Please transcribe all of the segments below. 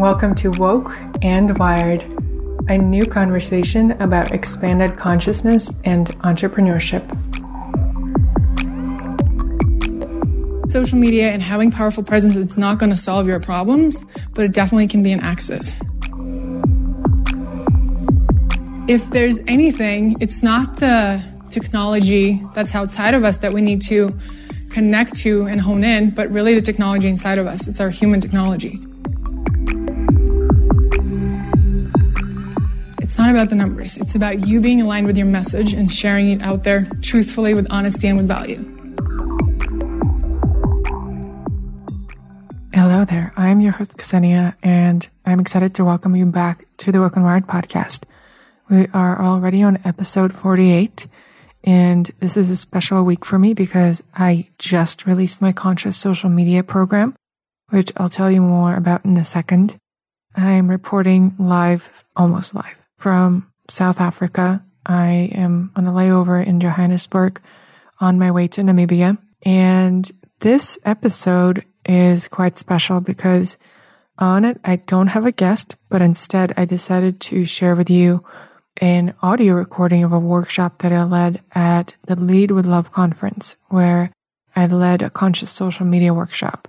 Welcome to Woke and Wired, a new conversation about expanded consciousness and entrepreneurship. Social media and having powerful presence, it's not going to solve your problems, but it definitely can be an access. If there's anything, it's not the technology that's outside of us that we need to connect to and hone in, but really the technology inside of us. It's our human technology. It's not about the numbers. It's about you being aligned with your message and sharing it out there truthfully with honesty and with value. Hello there. I'm your host, Ksenia, and I'm excited to welcome you back to the Woke and Wired podcast. We are already on episode 48, and this is a special week for me because I just released my conscious social media program, which I'll tell you more about in a second. I'm reporting live, almost live, from South Africa. I am on a layover in Johannesburg on my way to Namibia. And this episode is quite special because on it, I don't have a guest, but instead I decided to share with you an audio recording of a workshop that I led at the Lead with Love conference, where I led a conscious social media workshop.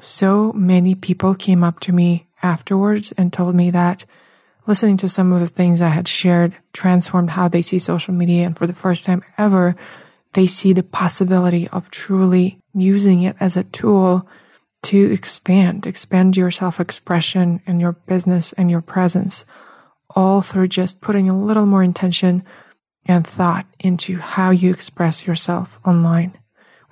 So many people came up to me afterwards and told me that listening to some of the things I had shared transformed how they see social media. And for the first time ever, they see the possibility of truly using it as a tool to expand, expand your self expression and your business and your presence, all through just putting a little more intention and thought into how you express yourself online,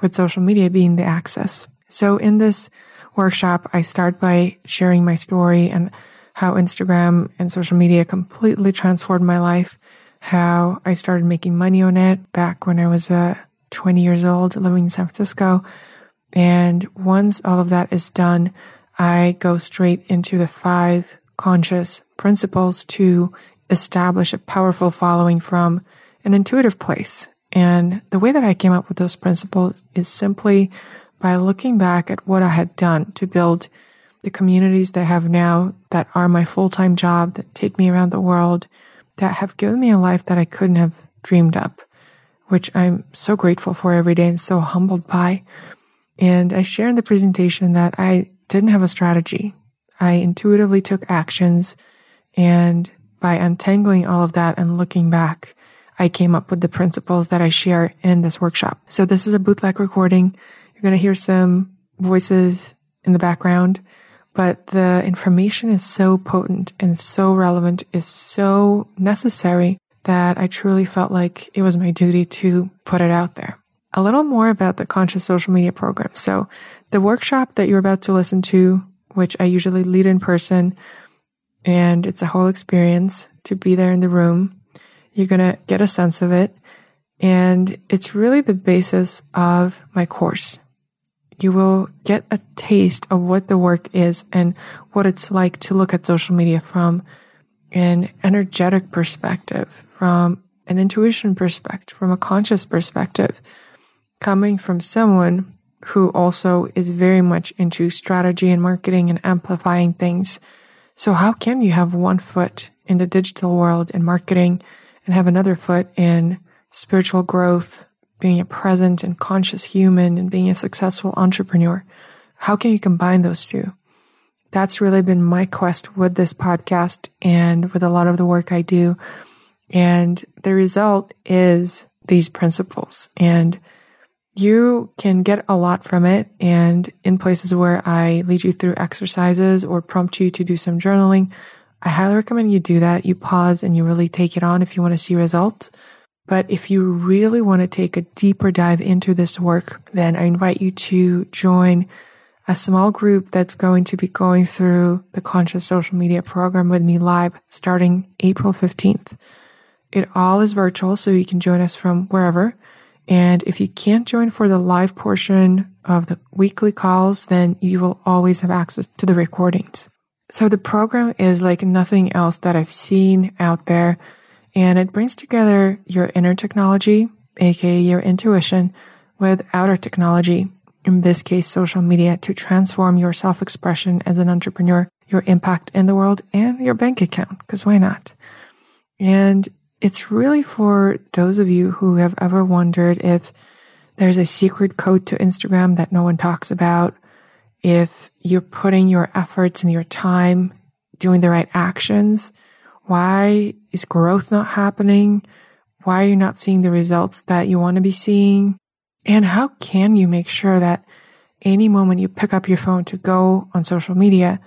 with social media being the access. So in this workshop, I start by sharing my story and how Instagram and social media completely transformed my life, how I started making money on it back when I was uh, 20 years old living in San Francisco. And once all of that is done, I go straight into the five conscious principles to establish a powerful following from an intuitive place. And the way that I came up with those principles is simply by looking back at what I had done to build the communities that have now that are my full time job, that take me around the world, that have given me a life that I couldn't have dreamed up, which I'm so grateful for every day and so humbled by. And I share in the presentation that I didn't have a strategy. I intuitively took actions. And by untangling all of that and looking back, I came up with the principles that I share in this workshop. So this is a bootleg recording. You're going to hear some voices in the background but the information is so potent and so relevant, is so necessary that I truly felt like it was my duty to put it out there. A little more about the conscious social media program. So the workshop that you're about to listen to, which I usually lead in person, and it's a whole experience to be there in the room. You're going to get a sense of it. And it's really the basis of my course you will get a taste of what the work is and what it's like to look at social media from an energetic perspective, from an intuition perspective, from a conscious perspective, coming from someone who also is very much into strategy and marketing and amplifying things. So, how can you have one foot in the digital world and marketing and have another foot in spiritual growth, being a present and conscious human and being a successful entrepreneur. How can you combine those two? That's really been my quest with this podcast and with a lot of the work I do. And the result is these principles. And you can get a lot from it. And in places where I lead you through exercises or prompt you to do some journaling, I highly recommend you do that. You pause and you really take it on if you want to see results. But if you really want to take a deeper dive into this work, then I invite you to join a small group that's going to be going through the conscious social media program with me live starting April 15th. It all is virtual, so you can join us from wherever. And if you can't join for the live portion of the weekly calls, then you will always have access to the recordings. So the program is like nothing else that I've seen out there and it brings together your inner technology, aka your intuition, with outer technology, in this case, social media, to transform your self expression as an entrepreneur your impact in the world and your bank account, because why not? And it's really for those of you who have ever wondered if there's a secret code to Instagram that no one talks about, if you're putting your efforts and your time doing the right actions, why is growth not happening? Why are you not seeing the results that you want to be seeing? And how can you make sure that any moment you pick up your phone to go on social media,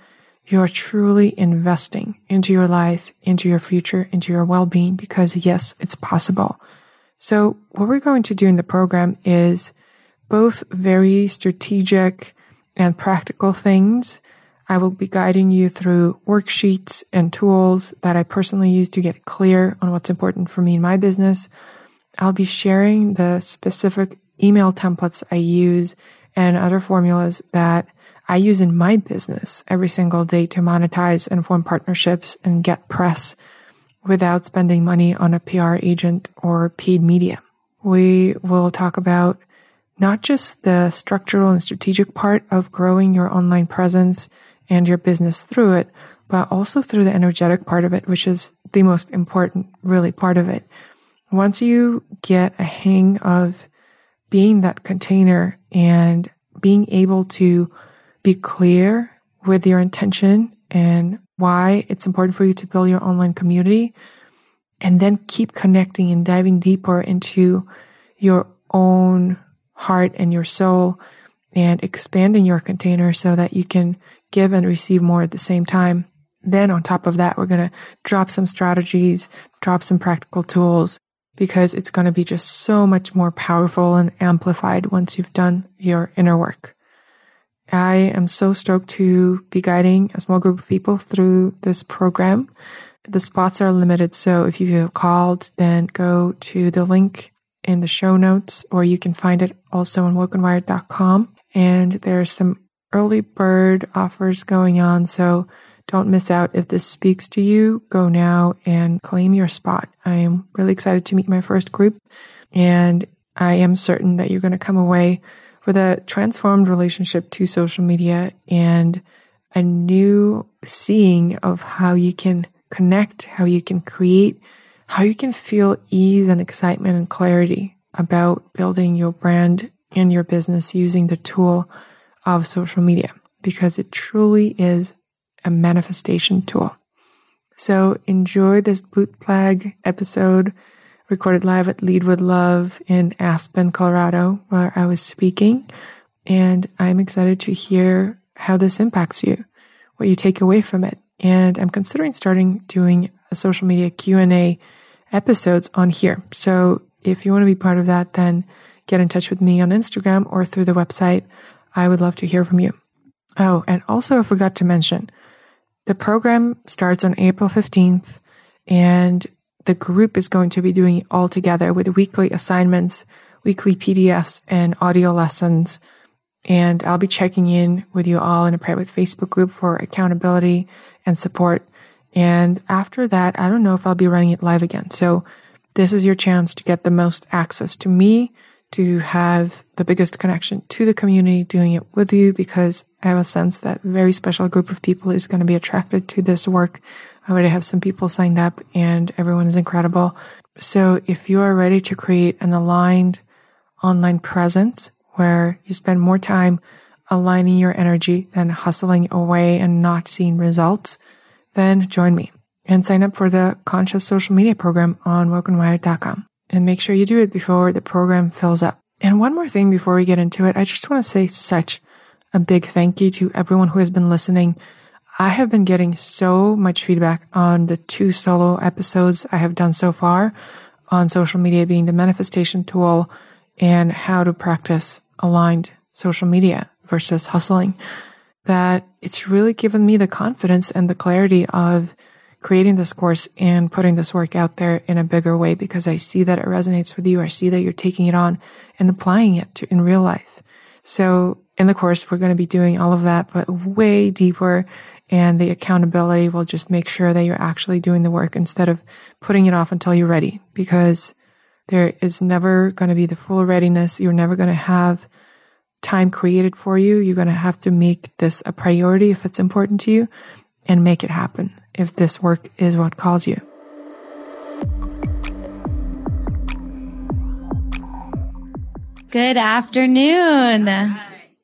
you are truly investing into your life, into your future, into your well being, because yes, it's possible. So, what we're going to do in the program is both very strategic and practical things. I will be guiding you through worksheets and tools that I personally use to get clear on what's important for me in my business. I'll be sharing the specific email templates I use and other formulas that I use in my business every single day to monetize and form partnerships and get press without spending money on a PR agent or paid media. We will talk about not just the structural and strategic part of growing your online presence and your business through it, but also through the energetic part of it, which is the most important, really part of it. Once you get a hang of being that container and being able to be clear with your intention and why it's important for you to build your online community and then keep connecting and diving deeper into your own heart and your soul and expanding your container so that you can give and receive more at the same time. Then on top of that, we're going to drop some strategies, drop some practical tools because it's going to be just so much more powerful and amplified once you've done your inner work. I am so stoked to be guiding a small group of people through this program. The spots are limited, so if you feel called, then go to the link in the show notes, or you can find it also on wokenwired.com. And there's some early bird offers going on, so don't miss out. If this speaks to you, go now and claim your spot. I am really excited to meet my first group, and I am certain that you're going to come away with a transformed relationship to social media and a new seeing of how you can connect, how you can create, how you can feel ease and excitement and clarity about building your brand and your business using the tool of social media because it truly is a manifestation tool. So enjoy this bootleg episode recorded live at Lead with Love in Aspen, Colorado, where I was speaking. And I'm excited to hear how this impacts you, what you take away from it. And I'm considering starting doing a social media Q&A episodes on here. So if you want to be part of that, then get in touch with me on Instagram or through the website. I would love to hear from you. Oh, and also I forgot to mention, the program starts on April 15th, and the group is going to be doing it all together with weekly assignments, weekly PDFs, and audio lessons. And I'll be checking in with you all in a private Facebook group for accountability and support. And after that, I don't know if I'll be running it live again. So this is your chance to get the most access to me, to have the biggest connection to the community doing it with you because I have a sense that a very special group of people is going to be attracted to this work. I already have some people signed up and everyone is incredible. So if you are ready to create an aligned online presence where you spend more time aligning your energy than hustling away and not seeing results, then join me and sign up for the conscious social media program on wokenwired.com and make sure you do it before the program fills up. And one more thing before we get into it, I just want to say such a big thank you to everyone who has been listening. I have been getting so much feedback on the two solo episodes I have done so far on social media being the manifestation tool and how to practice aligned social media versus hustling. That it's really given me the confidence and the clarity of creating this course and putting this work out there in a bigger way because I see that it resonates with you. I see that you're taking it on and applying it to in real life. So in the course, we're going to be doing all of that, but way deeper. And the accountability will just make sure that you're actually doing the work instead of putting it off until you're ready because there is never going to be the full readiness. You're never going to have time created for you. You're going to have to make this a priority if it's important to you and make it happen if this work is what calls you. Good afternoon.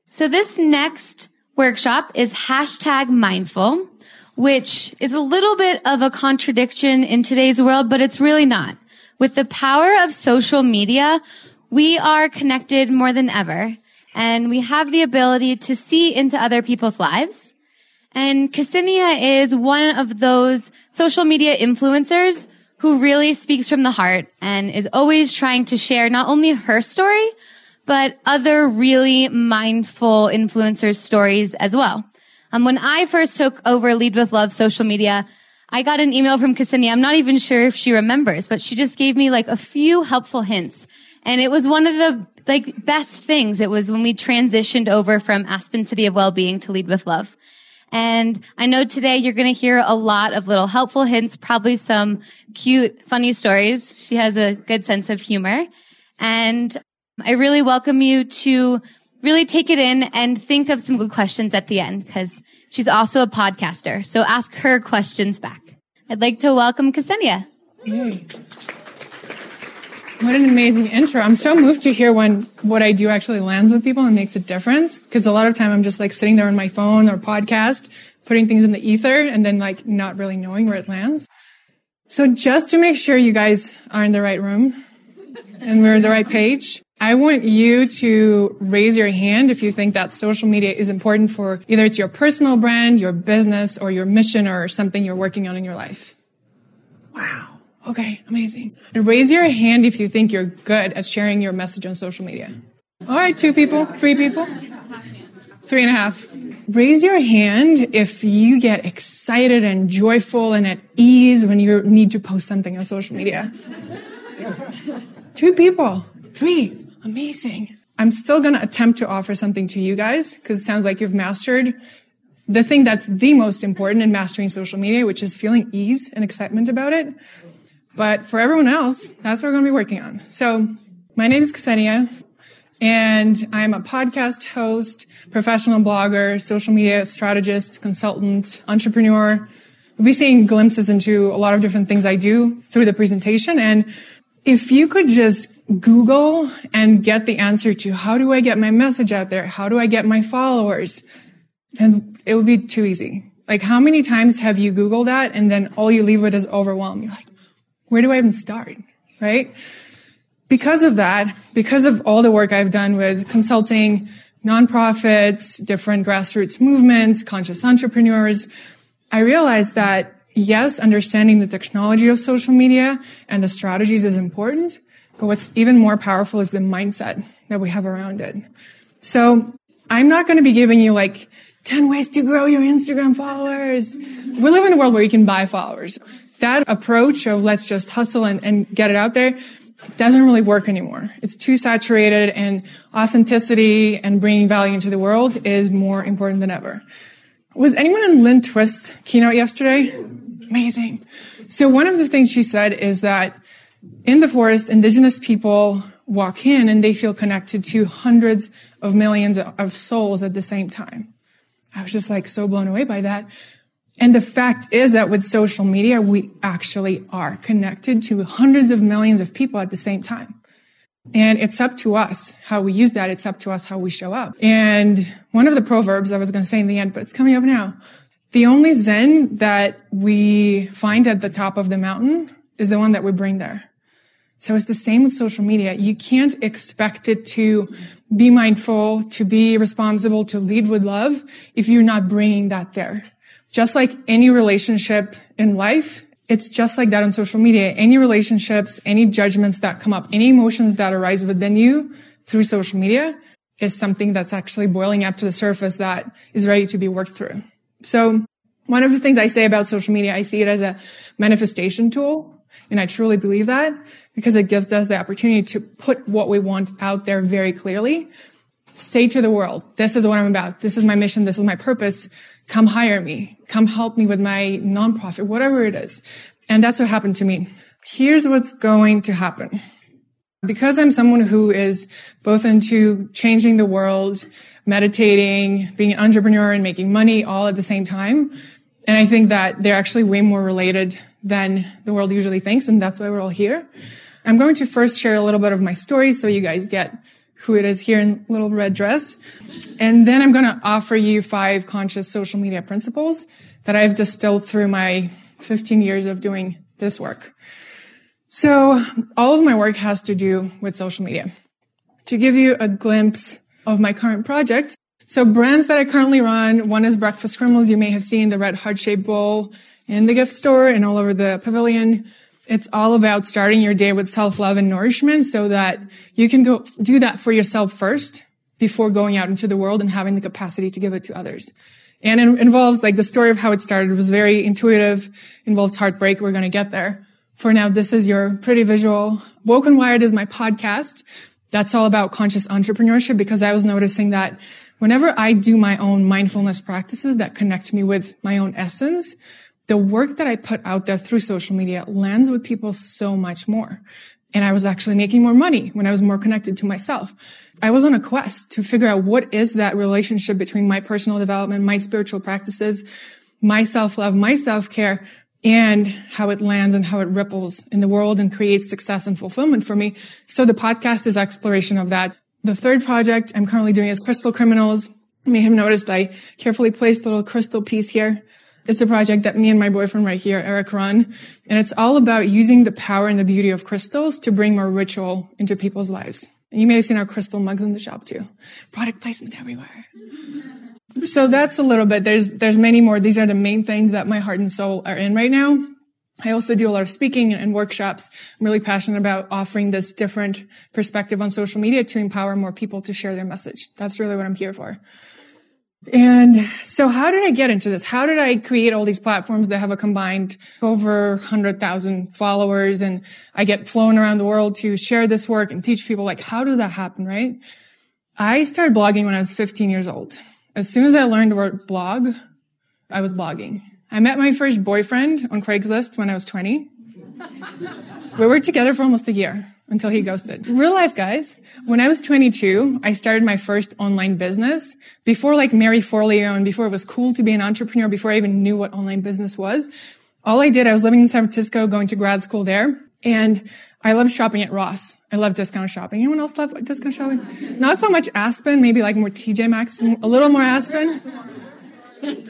So this next workshop is hashtag mindful, which is a little bit of a contradiction in today's world, but it's really not. With the power of social media, we are connected more than ever and we have the ability to see into other people's lives. And Ksenia is one of those social media influencers who really speaks from the heart and is always trying to share not only her story, but other really mindful influencers stories as well. Um, when I first took over Lead with Love social media, I got an email from Ksenia. I'm not even sure if she remembers, but she just gave me like a few helpful hints. And it was one of the like best things. It was when we transitioned over from Aspen City of Wellbeing to Lead with Love. And I know today you're going to hear a lot of little helpful hints, probably some cute, funny stories. She has a good sense of humor. And I really welcome you to really take it in and think of some good questions at the end because she's also a podcaster. So ask her questions back. I'd like to welcome Ksenia. What an amazing intro. I'm so moved to hear when what I do actually lands with people and makes a difference. Cause a lot of time I'm just like sitting there on my phone or podcast, putting things in the ether and then like not really knowing where it lands. So just to make sure you guys are in the right room and we're on the right page, I want you to raise your hand if you think that social media is important for either it's your personal brand, your business, or your mission or something you're working on in your life. Wow. Okay, amazing. And raise your hand if you think you're good at sharing your message on social media. All right, two people, three people, three and a half. Raise your hand if you get excited and joyful and at ease when you need to post something on social media. two people, three, amazing. I'm still going to attempt to offer something to you guys because it sounds like you've mastered the thing that's the most important in mastering social media, which is feeling ease and excitement about it. But for everyone else, that's what we're going to be working on. So my name is Ksenia and I'm a podcast host, professional blogger, social media strategist, consultant, entrepreneur. We'll be seeing glimpses into a lot of different things I do through the presentation. And if you could just Google and get the answer to how do I get my message out there? How do I get my followers? Then it would be too easy. Like how many times have you Googled that and then all you leave with is overwhelm? You're like, where do I even start? Right? Because of that, because of all the work I've done with consulting nonprofits, different grassroots movements, conscious entrepreneurs, I realized that yes, understanding the technology of social media and the strategies is important, but what's even more powerful is the mindset that we have around it. So I'm not going to be giving you like 10 ways to grow your Instagram followers. We live in a world where you can buy followers that approach of let's just hustle and, and get it out there doesn't really work anymore. It's too saturated and authenticity and bringing value into the world is more important than ever. Was anyone in Lynn Twist's keynote yesterday? Amazing. So one of the things she said is that in the forest, indigenous people walk in and they feel connected to hundreds of millions of souls at the same time. I was just like so blown away by that. And the fact is that with social media, we actually are connected to hundreds of millions of people at the same time. And it's up to us how we use that. It's up to us how we show up. And one of the proverbs I was going to say in the end, but it's coming up now. The only Zen that we find at the top of the mountain is the one that we bring there. So it's the same with social media. You can't expect it to be mindful, to be responsible, to lead with love if you're not bringing that there. Just like any relationship in life, it's just like that on social media. Any relationships, any judgments that come up, any emotions that arise within you through social media is something that's actually boiling up to the surface that is ready to be worked through. So one of the things I say about social media, I see it as a manifestation tool. And I truly believe that because it gives us the opportunity to put what we want out there very clearly. Say to the world, this is what I'm about. This is my mission. This is my purpose come hire me, come help me with my nonprofit, whatever it is. And that's what happened to me. Here's what's going to happen. Because I'm someone who is both into changing the world, meditating, being an entrepreneur and making money all at the same time, And I think that they're actually way more related than the world usually thinks. And that's why we're all here. I'm going to first share a little bit of my story so you guys get who it is here in little red dress. And then I'm going to offer you five conscious social media principles that I've distilled through my 15 years of doing this work. So all of my work has to do with social media. To give you a glimpse of my current projects, So brands that I currently run, one is Breakfast Criminals. You may have seen the red heart-shaped bowl in the gift store and all over the pavilion. It's all about starting your day with self-love and nourishment so that you can go do that for yourself first before going out into the world and having the capacity to give it to others. And it involves like the story of how it started was very intuitive, involves heartbreak. We're going to get there. For now, this is your pretty visual. Woke and Wired is my podcast. That's all about conscious entrepreneurship because I was noticing that whenever I do my own mindfulness practices that connect me with my own essence, the work that I put out there through social media lands with people so much more. And I was actually making more money when I was more connected to myself. I was on a quest to figure out what is that relationship between my personal development, my spiritual practices, my self-love, my self-care, and how it lands and how it ripples in the world and creates success and fulfillment for me. So the podcast is exploration of that. The third project I'm currently doing is Crystal Criminals. You may have noticed I carefully placed a little crystal piece here. It's a project that me and my boyfriend right here, Eric, run. And it's all about using the power and the beauty of crystals to bring more ritual into people's lives. And you may have seen our crystal mugs in the shop too. Product placement everywhere. So that's a little bit. There's, there's many more. These are the main things that my heart and soul are in right now. I also do a lot of speaking and workshops. I'm really passionate about offering this different perspective on social media to empower more people to share their message. That's really what I'm here for. And so how did I get into this? How did I create all these platforms that have a combined over 100,000 followers and I get flown around the world to share this work and teach people like, how does that happen, right? I started blogging when I was 15 years old. As soon as I learned the word blog, I was blogging. I met my first boyfriend on Craigslist when I was 20. we were together for almost a year until he ghosted. Real life, guys. When I was 22, I started my first online business. Before like Marie Forleo and before it was cool to be an entrepreneur, before I even knew what online business was, all I did, I was living in San Francisco, going to grad school there, and I love shopping at Ross. I love discount shopping. Anyone else love discount shopping? Not so much Aspen, maybe like more TJ Maxx, a little more Aspen.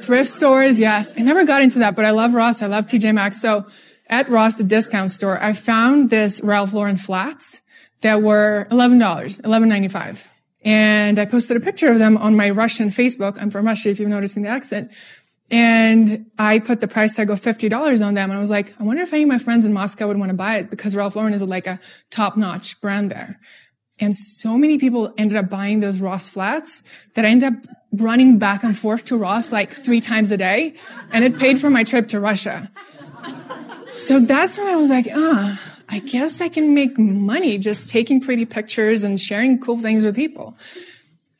Thrift stores, yes. I never got into that, but I love Ross. I love TJ Maxx. So at Ross, the discount store, I found this Ralph Lauren flats that were $11, $11.95. And I posted a picture of them on my Russian Facebook. I'm from Russia, if you're noticing the accent. And I put the price tag of $50 on them. And I was like, I wonder if any of my friends in Moscow would want to buy it because Ralph Lauren is like a top notch brand there. And so many people ended up buying those Ross flats that I ended up running back and forth to Ross like three times a day. And it paid for my trip to Russia. So that's when I was like, ah, I guess I can make money just taking pretty pictures and sharing cool things with people.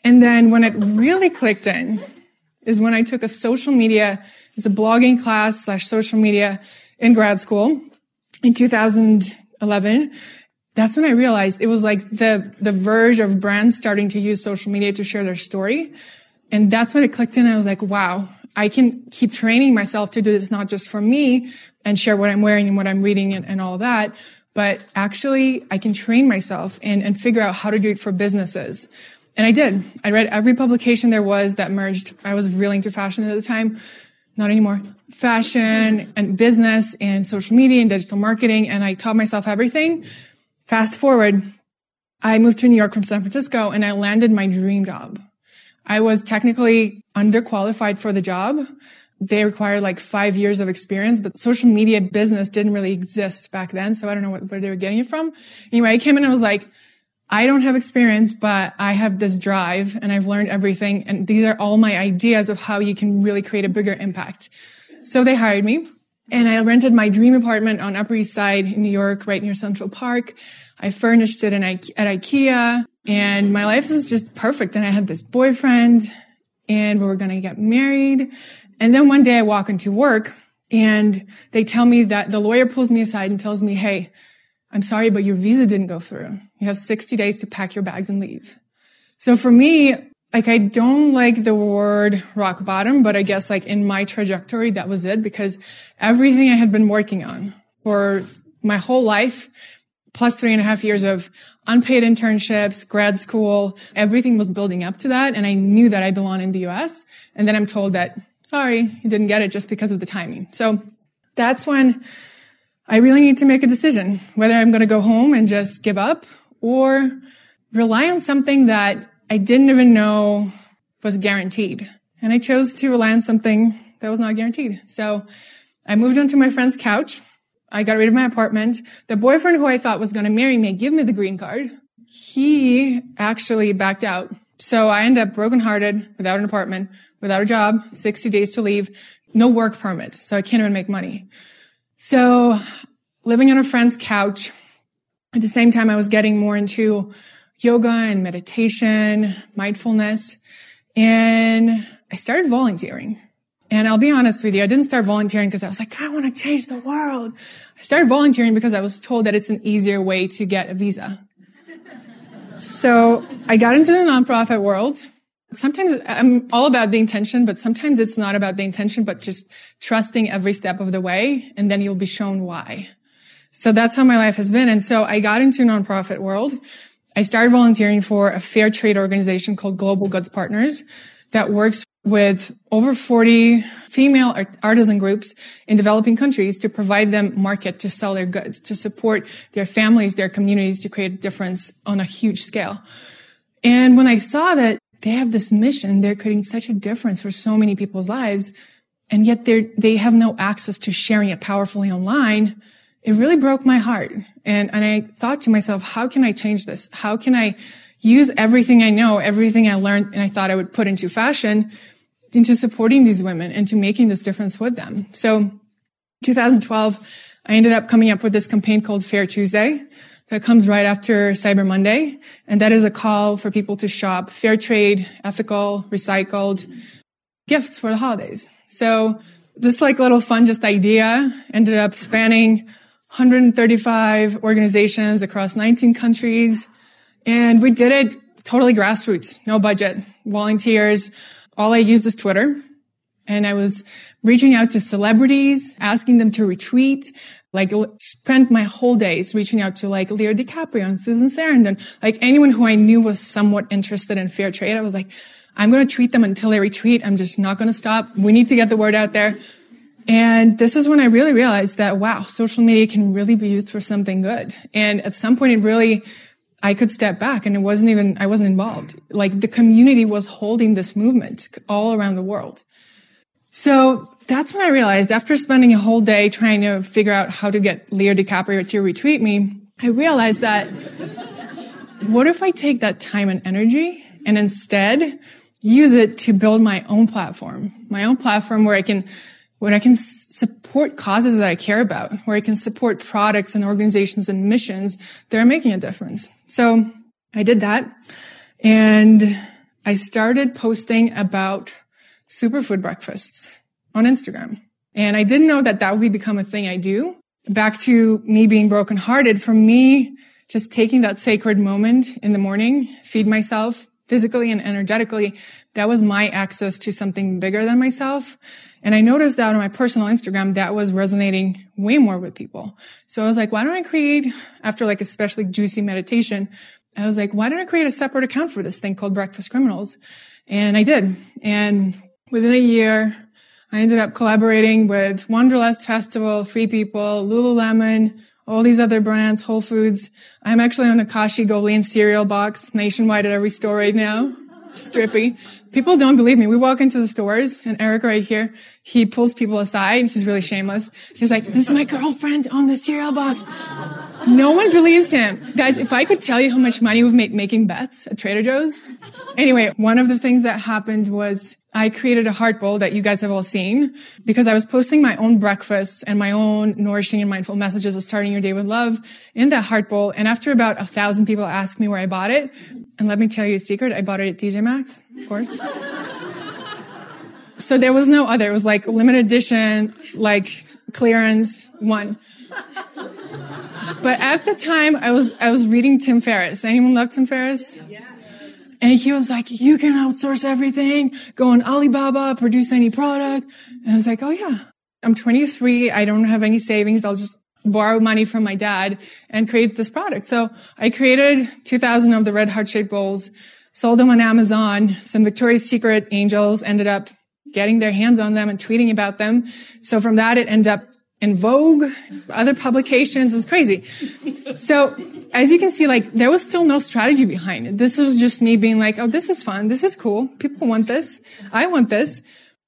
And then when it really clicked in is when I took a social media, it's a blogging class slash social media in grad school in 2011. That's when I realized it was like the, the verge of brands starting to use social media to share their story. And that's when it clicked in. I was like, wow, I can keep training myself to do this not just for me, and share what I'm wearing and what I'm reading and, and all that. But actually, I can train myself and, and figure out how to do it for businesses. And I did. I read every publication there was that merged. I was really into fashion at the time. Not anymore. Fashion and business and social media and digital marketing. And I taught myself everything. Fast forward, I moved to New York from San Francisco and I landed my dream job. I was technically underqualified for the job, they required like five years of experience, but social media business didn't really exist back then. So I don't know what, where they were getting it from. Anyway, I came in and was like, I don't have experience, but I have this drive and I've learned everything. And these are all my ideas of how you can really create a bigger impact. So they hired me and I rented my dream apartment on Upper East Side in New York, right near Central Park. I furnished it in, at IKEA and my life was just perfect. And I had this boyfriend and we were going to get married and then one day I walk into work and they tell me that the lawyer pulls me aside and tells me, Hey, I'm sorry, but your visa didn't go through. You have 60 days to pack your bags and leave. So for me, like I don't like the word rock bottom, but I guess like in my trajectory, that was it because everything I had been working on for my whole life, plus three and a half years of unpaid internships, grad school, everything was building up to that. And I knew that I belong in the US. And then I'm told that, sorry, you didn't get it just because of the timing. So that's when I really need to make a decision whether I'm going to go home and just give up or rely on something that I didn't even know was guaranteed. And I chose to rely on something that was not guaranteed. So I moved onto my friend's couch. I got rid of my apartment. The boyfriend who I thought was going to marry me, give me the green card, he actually backed out. So I ended up brokenhearted without an apartment, without a job, 60 days to leave, no work permit. So I can't even make money. So living on a friend's couch, at the same time, I was getting more into yoga and meditation, mindfulness, and I started volunteering. And I'll be honest with you, I didn't start volunteering because I was like, I want to change the world. I started volunteering because I was told that it's an easier way to get a visa. so I got into the nonprofit world. Sometimes I'm all about the intention, but sometimes it's not about the intention, but just trusting every step of the way, and then you'll be shown why. So that's how my life has been. And so I got into nonprofit world. I started volunteering for a fair trade organization called Global Goods Partners that works with over 40 female artisan groups in developing countries to provide them market to sell their goods, to support their families, their communities, to create a difference on a huge scale. And when I saw that they have this mission, they're creating such a difference for so many people's lives, and yet they they have no access to sharing it powerfully online, it really broke my heart. And, and I thought to myself, how can I change this? How can I use everything I know, everything I learned and I thought I would put into fashion into supporting these women and to making this difference with them. So 2012, I ended up coming up with this campaign called Fair Tuesday that comes right after Cyber Monday. And that is a call for people to shop fair trade, ethical, recycled gifts for the holidays. So this like little fun just idea ended up spanning 135 organizations across 19 countries. And we did it totally grassroots, no budget, volunteers. All I used is Twitter. And I was reaching out to celebrities, asking them to retweet, like spent my whole days reaching out to like Leo DiCaprio and Susan Sarandon, like anyone who I knew was somewhat interested in fair trade. I was like, I'm going to tweet them until they retweet. I'm just not going to stop. We need to get the word out there. And this is when I really realized that, wow, social media can really be used for something good. And at some point it really, I could step back and it wasn't even, I wasn't involved. Like the community was holding this movement all around the world. So that's when I realized after spending a whole day trying to figure out how to get Leo DiCaprio to retweet me, I realized that what if I take that time and energy and instead use it to build my own platform, my own platform where I can where I can support causes that I care about, where I can support products and organizations and missions that are making a difference. So I did that and I started posting about superfood breakfasts on Instagram. And I didn't know that that would become a thing I do. Back to me being brokenhearted, for me, just taking that sacred moment in the morning, feed myself physically and energetically, that was my access to something bigger than myself. And I noticed that on my personal Instagram, that was resonating way more with people. So I was like, why don't I create, after like especially juicy meditation, I was like, why don't I create a separate account for this thing called Breakfast Criminals? And I did. And within a year, I ended up collaborating with Wanderlust Festival, Free People, Lululemon, all these other brands, Whole Foods. I'm actually on a Kashi GoLean cereal box nationwide at every store right now. Strippy. People don't believe me. We walk into the stores and Eric right here, he pulls people aside. He's really shameless. He's like, this is my girlfriend on the cereal box. No one believes him. Guys, if I could tell you how much money we've made making bets at Trader Joe's. Anyway, one of the things that happened was I created a heart bowl that you guys have all seen because I was posting my own breakfasts and my own nourishing and mindful messages of starting your day with love in that heart bowl. And after about a thousand people asked me where I bought it, and let me tell you a secret, I bought it at TJ Maxx, of course. so there was no other. It was like limited edition, like clearance one. But at the time, I was I was reading Tim Ferriss. Anyone love Tim Ferriss? Yeah. And he was like, you can outsource everything, go on Alibaba, produce any product. And I was like, oh yeah, I'm 23. I don't have any savings. I'll just borrow money from my dad and create this product. So I created 2000 of the red heart shaped bowls, sold them on Amazon. Some Victoria's Secret angels ended up getting their hands on them and tweeting about them. So from that, it ended up in Vogue, other publications. It's crazy. So as you can see, like there was still no strategy behind it. This was just me being like, oh, this is fun. This is cool. People want this. I want this.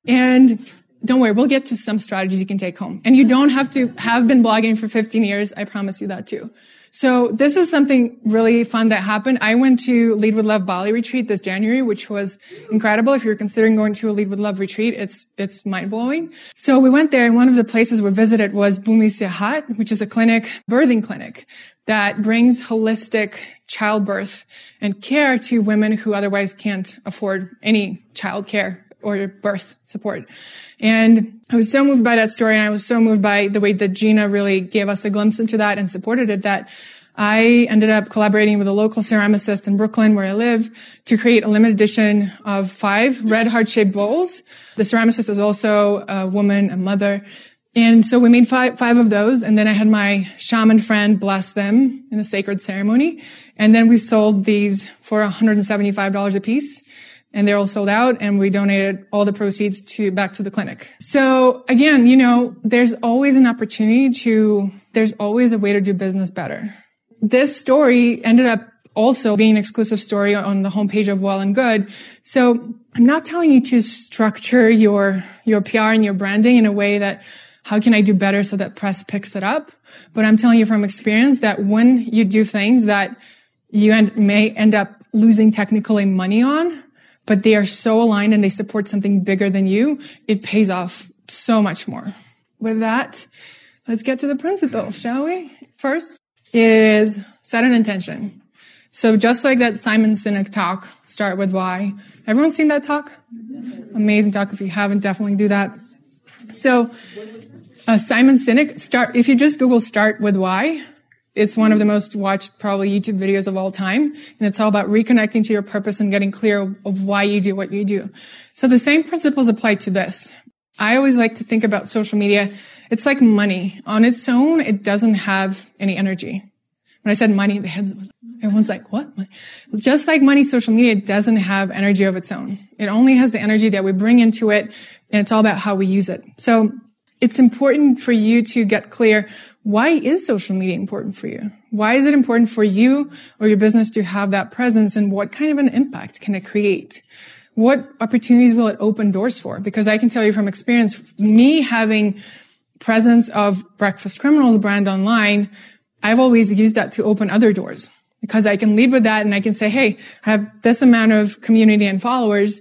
And don't worry, we'll get to some strategies you can take home. And you don't have to have been blogging for 15 years. I promise you that too. So this is something really fun that happened. I went to Lead with Love Bali retreat this January, which was incredible. If you're considering going to a Lead with Love retreat, it's, it's mind blowing. So we went there and one of the places we visited was Bumi Sehat, which is a clinic, birthing clinic that brings holistic childbirth and care to women who otherwise can't afford any child care or birth support. And I was so moved by that story and I was so moved by the way that Gina really gave us a glimpse into that and supported it that I ended up collaborating with a local ceramicist in Brooklyn where I live to create a limited edition of five red heart-shaped bowls. The ceramicist is also a woman, a mother. And so we made five, five of those. And then I had my shaman friend bless them in a sacred ceremony. And then we sold these for $175 a piece and they're all sold out and we donated all the proceeds to back to the clinic. So again, you know, there's always an opportunity to, there's always a way to do business better. This story ended up also being an exclusive story on the homepage of Well and Good. So I'm not telling you to structure your, your PR and your branding in a way that how can I do better so that press picks it up? But I'm telling you from experience that when you do things that you end, may end up losing technically money on, but they are so aligned and they support something bigger than you, it pays off so much more. With that, let's get to the principles, shall we? First is set an intention. So just like that Simon Sinek talk, start with why. Everyone seen that talk? Amazing talk. If you haven't, definitely do that. So, uh, Simon Sinek, start, if you just Google start with why, it's one of the most watched probably YouTube videos of all time. And it's all about reconnecting to your purpose and getting clear of why you do what you do. So the same principles apply to this. I always like to think about social media. It's like money. On its own, it doesn't have any energy. When I said money, the heads, everyone's like, what? Just like money, social media doesn't have energy of its own. It only has the energy that we bring into it, and it's all about how we use it. So it's important for you to get clear why is social media important for you? Why is it important for you or your business to have that presence and what kind of an impact can it create? What opportunities will it open doors for? Because I can tell you from experience, me having presence of Breakfast Criminals brand online, I've always used that to open other doors because I can lead with that and I can say, Hey, I have this amount of community and followers.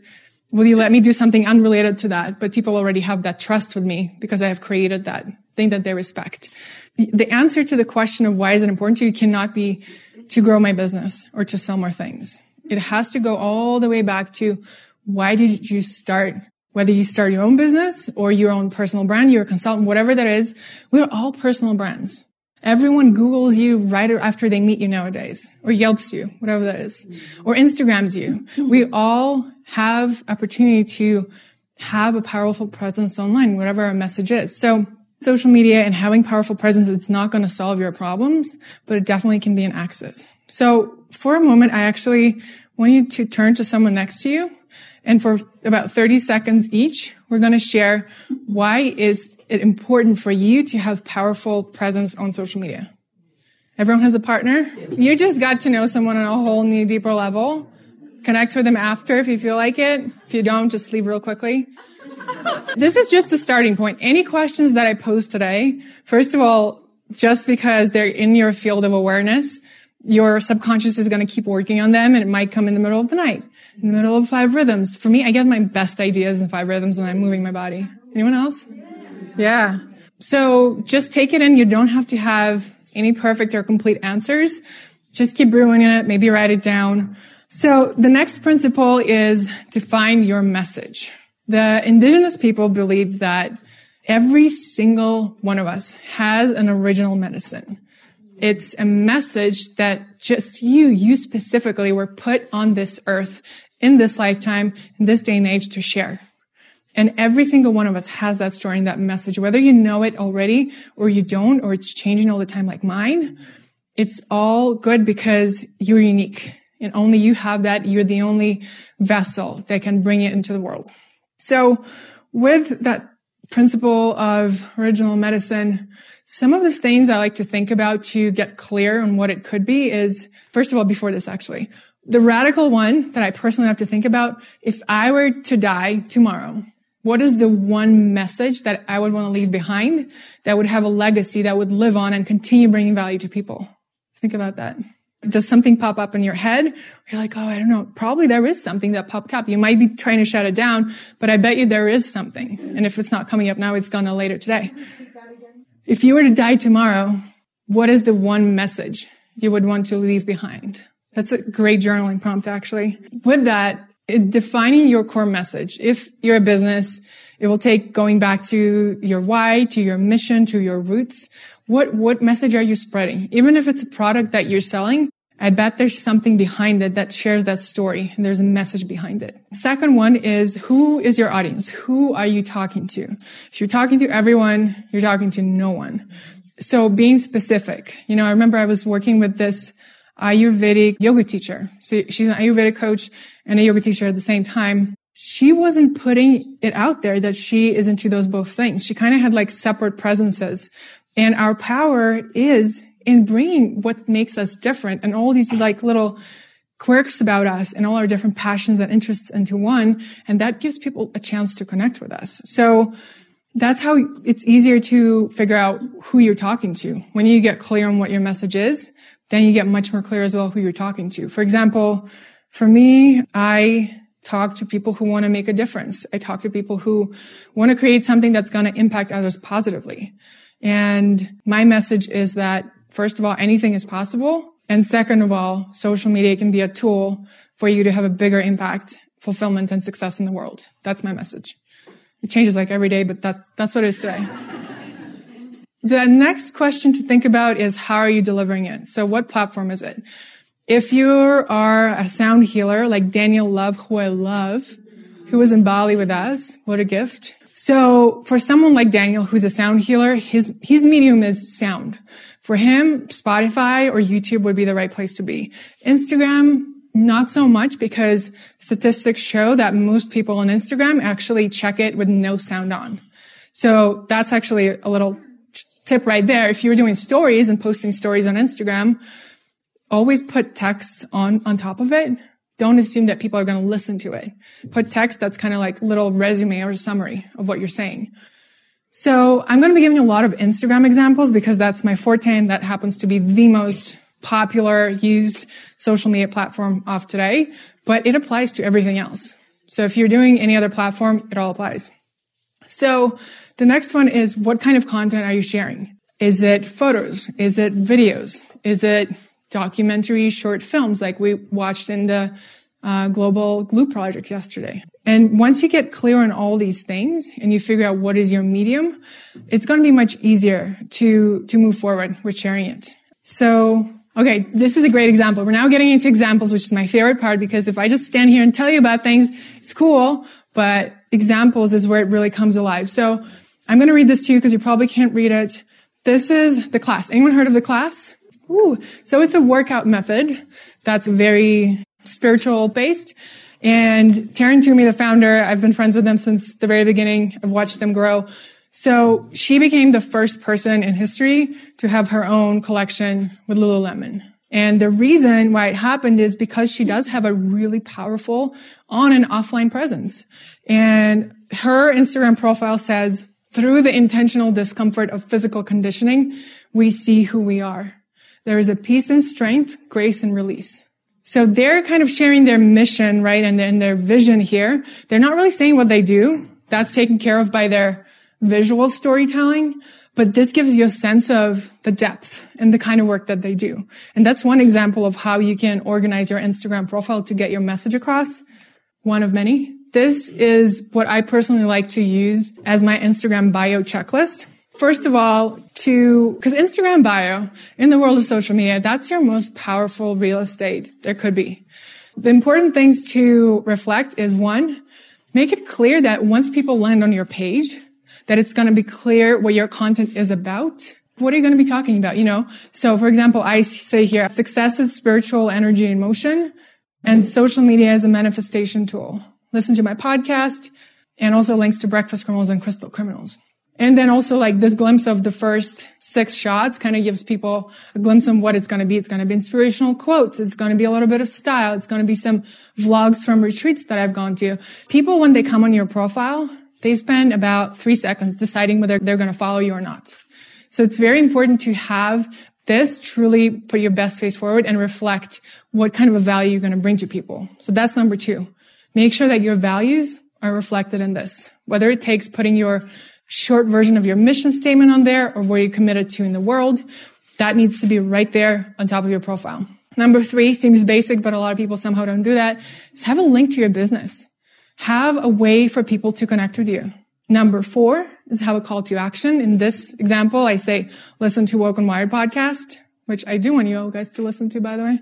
Will you let me do something unrelated to that? But people already have that trust with me because I have created that thing that they respect the answer to the question of why is it important to you cannot be to grow my business or to sell more things. It has to go all the way back to why did you start? Whether you start your own business or your own personal brand, you're a consultant, whatever that is, we're all personal brands. Everyone Googles you right after they meet you nowadays, or Yelps you, whatever that is, or Instagrams you. We all have opportunity to have a powerful presence online, whatever our message is. So social media and having powerful presence, it's not going to solve your problems, but it definitely can be an access. So for a moment, I actually want you to turn to someone next to you. And for about 30 seconds each, we're going to share why is it important for you to have powerful presence on social media. Everyone has a partner. You just got to know someone on a whole new, deeper level. Connect with them after if you feel like it. If you don't, just leave real quickly this is just the starting point. Any questions that I pose today, first of all, just because they're in your field of awareness, your subconscious is going to keep working on them and it might come in the middle of the night, in the middle of five rhythms. For me, I get my best ideas in five rhythms when I'm moving my body. Anyone else? Yeah. So just take it in. You don't have to have any perfect or complete answers. Just keep brewing it. Maybe write it down. So the next principle is define your message. The indigenous people believed that every single one of us has an original medicine. It's a message that just you, you specifically were put on this earth in this lifetime, in this day and age to share. And every single one of us has that story and that message, whether you know it already or you don't, or it's changing all the time like mine. It's all good because you're unique and only you have that. You're the only vessel that can bring it into the world. So with that principle of original medicine, some of the things I like to think about to get clear on what it could be is, first of all, before this actually, the radical one that I personally have to think about, if I were to die tomorrow, what is the one message that I would want to leave behind that would have a legacy that would live on and continue bringing value to people? Think about that. Does something pop up in your head? You're like, oh, I don't know. Probably there is something that popped up. You might be trying to shut it down, but I bet you there is something. And if it's not coming up now, it's gonna later today. If you were to die tomorrow, what is the one message you would want to leave behind? That's a great journaling prompt, actually. With that, defining your core message. If you're a business, it will take going back to your why, to your mission, to your roots. What, what message are you spreading? Even if it's a product that you're selling, I bet there's something behind it that shares that story and there's a message behind it. Second one is who is your audience? Who are you talking to? If you're talking to everyone, you're talking to no one. So being specific, you know, I remember I was working with this Ayurvedic yoga teacher. So she's an Ayurvedic coach and a yoga teacher at the same time. She wasn't putting it out there that she is into those both things. She kind of had like separate presences. And our power is in bringing what makes us different and all these like little quirks about us and all our different passions and interests into one. And that gives people a chance to connect with us. So that's how it's easier to figure out who you're talking to. When you get clear on what your message is, then you get much more clear as well who you're talking to. For example, for me, I talk to people who want to make a difference. I talk to people who want to create something that's going to impact others positively. And my message is that first of all, anything is possible. And second of all, social media can be a tool for you to have a bigger impact, fulfillment and success in the world. That's my message. It changes like every day, but that's, that's what it is today. The next question to think about is how are you delivering it? So what platform is it? If you are a sound healer like Daniel Love, who I love, who was in Bali with us, what a gift. So for someone like Daniel, who's a sound healer, his, his medium is sound. For him, Spotify or YouTube would be the right place to be. Instagram, not so much because statistics show that most people on Instagram actually check it with no sound on. So that's actually a little tip right there. If you're doing stories and posting stories on Instagram, always put text on, on top of it. Don't assume that people are going to listen to it. Put text that's kind of like little resume or summary of what you're saying. So I'm going to be giving a lot of Instagram examples because that's my forte and that happens to be the most popular used social media platform of today, but it applies to everything else. So if you're doing any other platform, it all applies. So the next one is what kind of content are you sharing? Is it photos? Is it videos? Is it documentary short films like we watched in the uh, global glue project yesterday? And once you get clear on all these things and you figure out what is your medium, it's going to be much easier to, to move forward with sharing it. So, okay, this is a great example. We're now getting into examples, which is my favorite part because if I just stand here and tell you about things, it's cool, but examples is where it really comes alive. So I'm going to read this to you because you probably can't read it. This is the class. Anyone heard of the class? Ooh. So it's a workout method that's very spiritual based. And Taryn Toomey, the founder, I've been friends with them since the very beginning. I've watched them grow. So she became the first person in history to have her own collection with Lululemon. And the reason why it happened is because she does have a really powerful on and offline presence. And her Instagram profile says, through the intentional discomfort of physical conditioning, we see who we are. There is a peace and strength, grace and release. So they're kind of sharing their mission, right? And, their vision here. They're not really saying what they do. That's taken care of by their visual storytelling. But this gives you a sense of the depth and the kind of work that they do. And that's one example of how you can organize your Instagram profile to get your message across. One of many. This is what I personally like to use as my Instagram bio checklist. First of all, to, because Instagram bio in the world of social media, that's your most powerful real estate there could be. The important things to reflect is one, make it clear that once people land on your page, that it's going to be clear what your content is about. What are you going to be talking about? You know, so for example, I say here, success is spiritual energy in motion and social media is a manifestation tool. Listen to my podcast and also links to breakfast criminals and crystal criminals. And then also like this glimpse of the first six shots kind of gives people a glimpse of what it's going to be. It's going to be inspirational quotes. It's going to be a little bit of style. It's going to be some vlogs from retreats that I've gone to. People, when they come on your profile, they spend about three seconds deciding whether they're going to follow you or not. So it's very important to have this truly put your best face forward and reflect what kind of a value you're going to bring to people. So that's number two. Make sure that your values are reflected in this, whether it takes putting your short version of your mission statement on there or what you're committed to in the world. That needs to be right there on top of your profile. Number three seems basic, but a lot of people somehow don't do that. Is have a link to your business. Have a way for people to connect with you. Number four is have a call to action. In this example, I say, listen to Woke and Wired podcast, which I do want you all guys to listen to, by the way.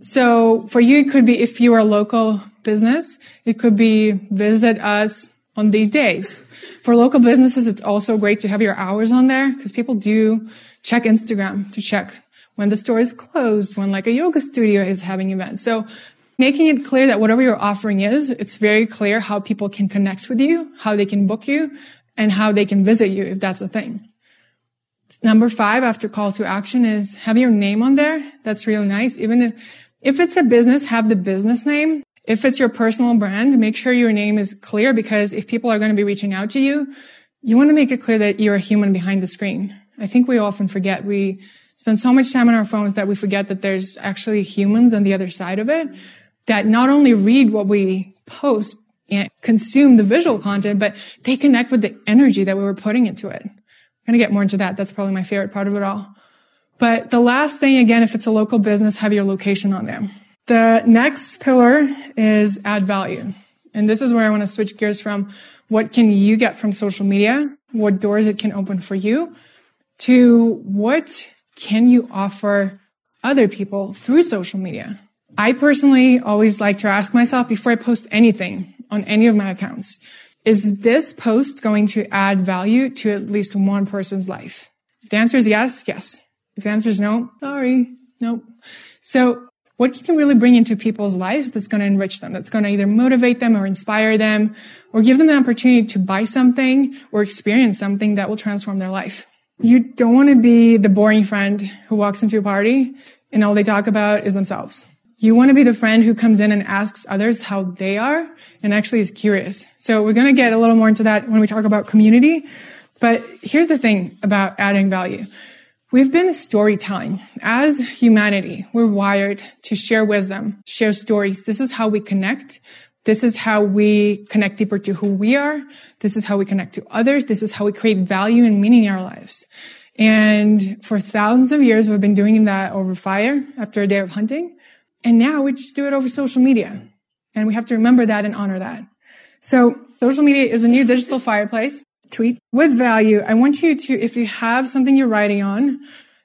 So for you, it could be if you are a local business, it could be visit us on these days. For local businesses, it's also great to have your hours on there because people do check Instagram to check when the store is closed, when like a yoga studio is having events. So making it clear that whatever your offering is, it's very clear how people can connect with you, how they can book you, and how they can visit you if that's a thing. Number five after call to action is have your name on there. That's really nice. Even if, if it's a business, have the business name. If it's your personal brand, make sure your name is clear because if people are going to be reaching out to you, you want to make it clear that you're a human behind the screen. I think we often forget. We spend so much time on our phones that we forget that there's actually humans on the other side of it that not only read what we post and consume the visual content, but they connect with the energy that we were putting into it. I'm going to get more into that. That's probably my favorite part of it all. But the last thing, again, if it's a local business, have your location on there. The next pillar is add value. And this is where I want to switch gears from what can you get from social media, what doors it can open for you, to what can you offer other people through social media. I personally always like to ask myself before I post anything on any of my accounts, is this post going to add value to at least one person's life? If the answer is yes, yes. If the answer is no, sorry, nope. So what can you really bring into people's lives that's going to enrich them, that's going to either motivate them or inspire them or give them the opportunity to buy something or experience something that will transform their life. You don't want to be the boring friend who walks into a party and all they talk about is themselves. You want to be the friend who comes in and asks others how they are and actually is curious. So we're going to get a little more into that when we talk about community. But here's the thing about adding value. We've been storytelling. As humanity, we're wired to share wisdom, share stories. This is how we connect. This is how we connect deeper to who we are. This is how we connect to others. This is how we create value and meaning in our lives. And for thousands of years, we've been doing that over fire after a day of hunting. And now we just do it over social media. And we have to remember that and honor that. So social media is a new digital fireplace tweet with value. I want you to, if you have something you're writing on,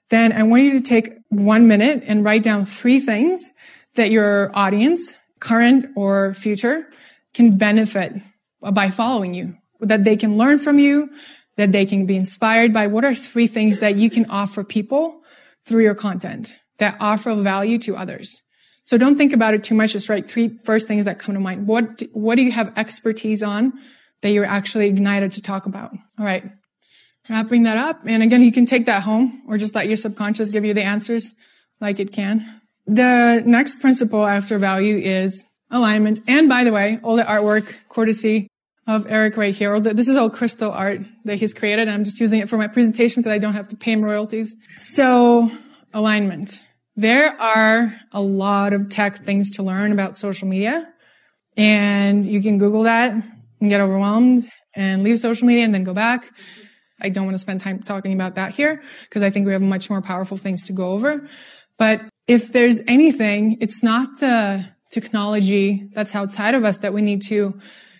then I want you to take one minute and write down three things that your audience, current or future, can benefit by following you, that they can learn from you, that they can be inspired by. What are three things that you can offer people through your content that offer value to others? So don't think about it too much. Just write three first things that come to mind. What, what do you have expertise on? That you're actually ignited to talk about. All right. Wrapping that up. And again, you can take that home or just let your subconscious give you the answers like it can. The next principle after value is alignment. And by the way, all the artwork courtesy of Eric right here. This is all crystal art that he's created. I'm just using it for my presentation because I don't have to pay him royalties. So alignment. There are a lot of tech things to learn about social media and you can Google that and get overwhelmed and leave social media and then go back. I don't want to spend time talking about that here because I think we have much more powerful things to go over. But if there's anything, it's not the technology that's outside of us that we need to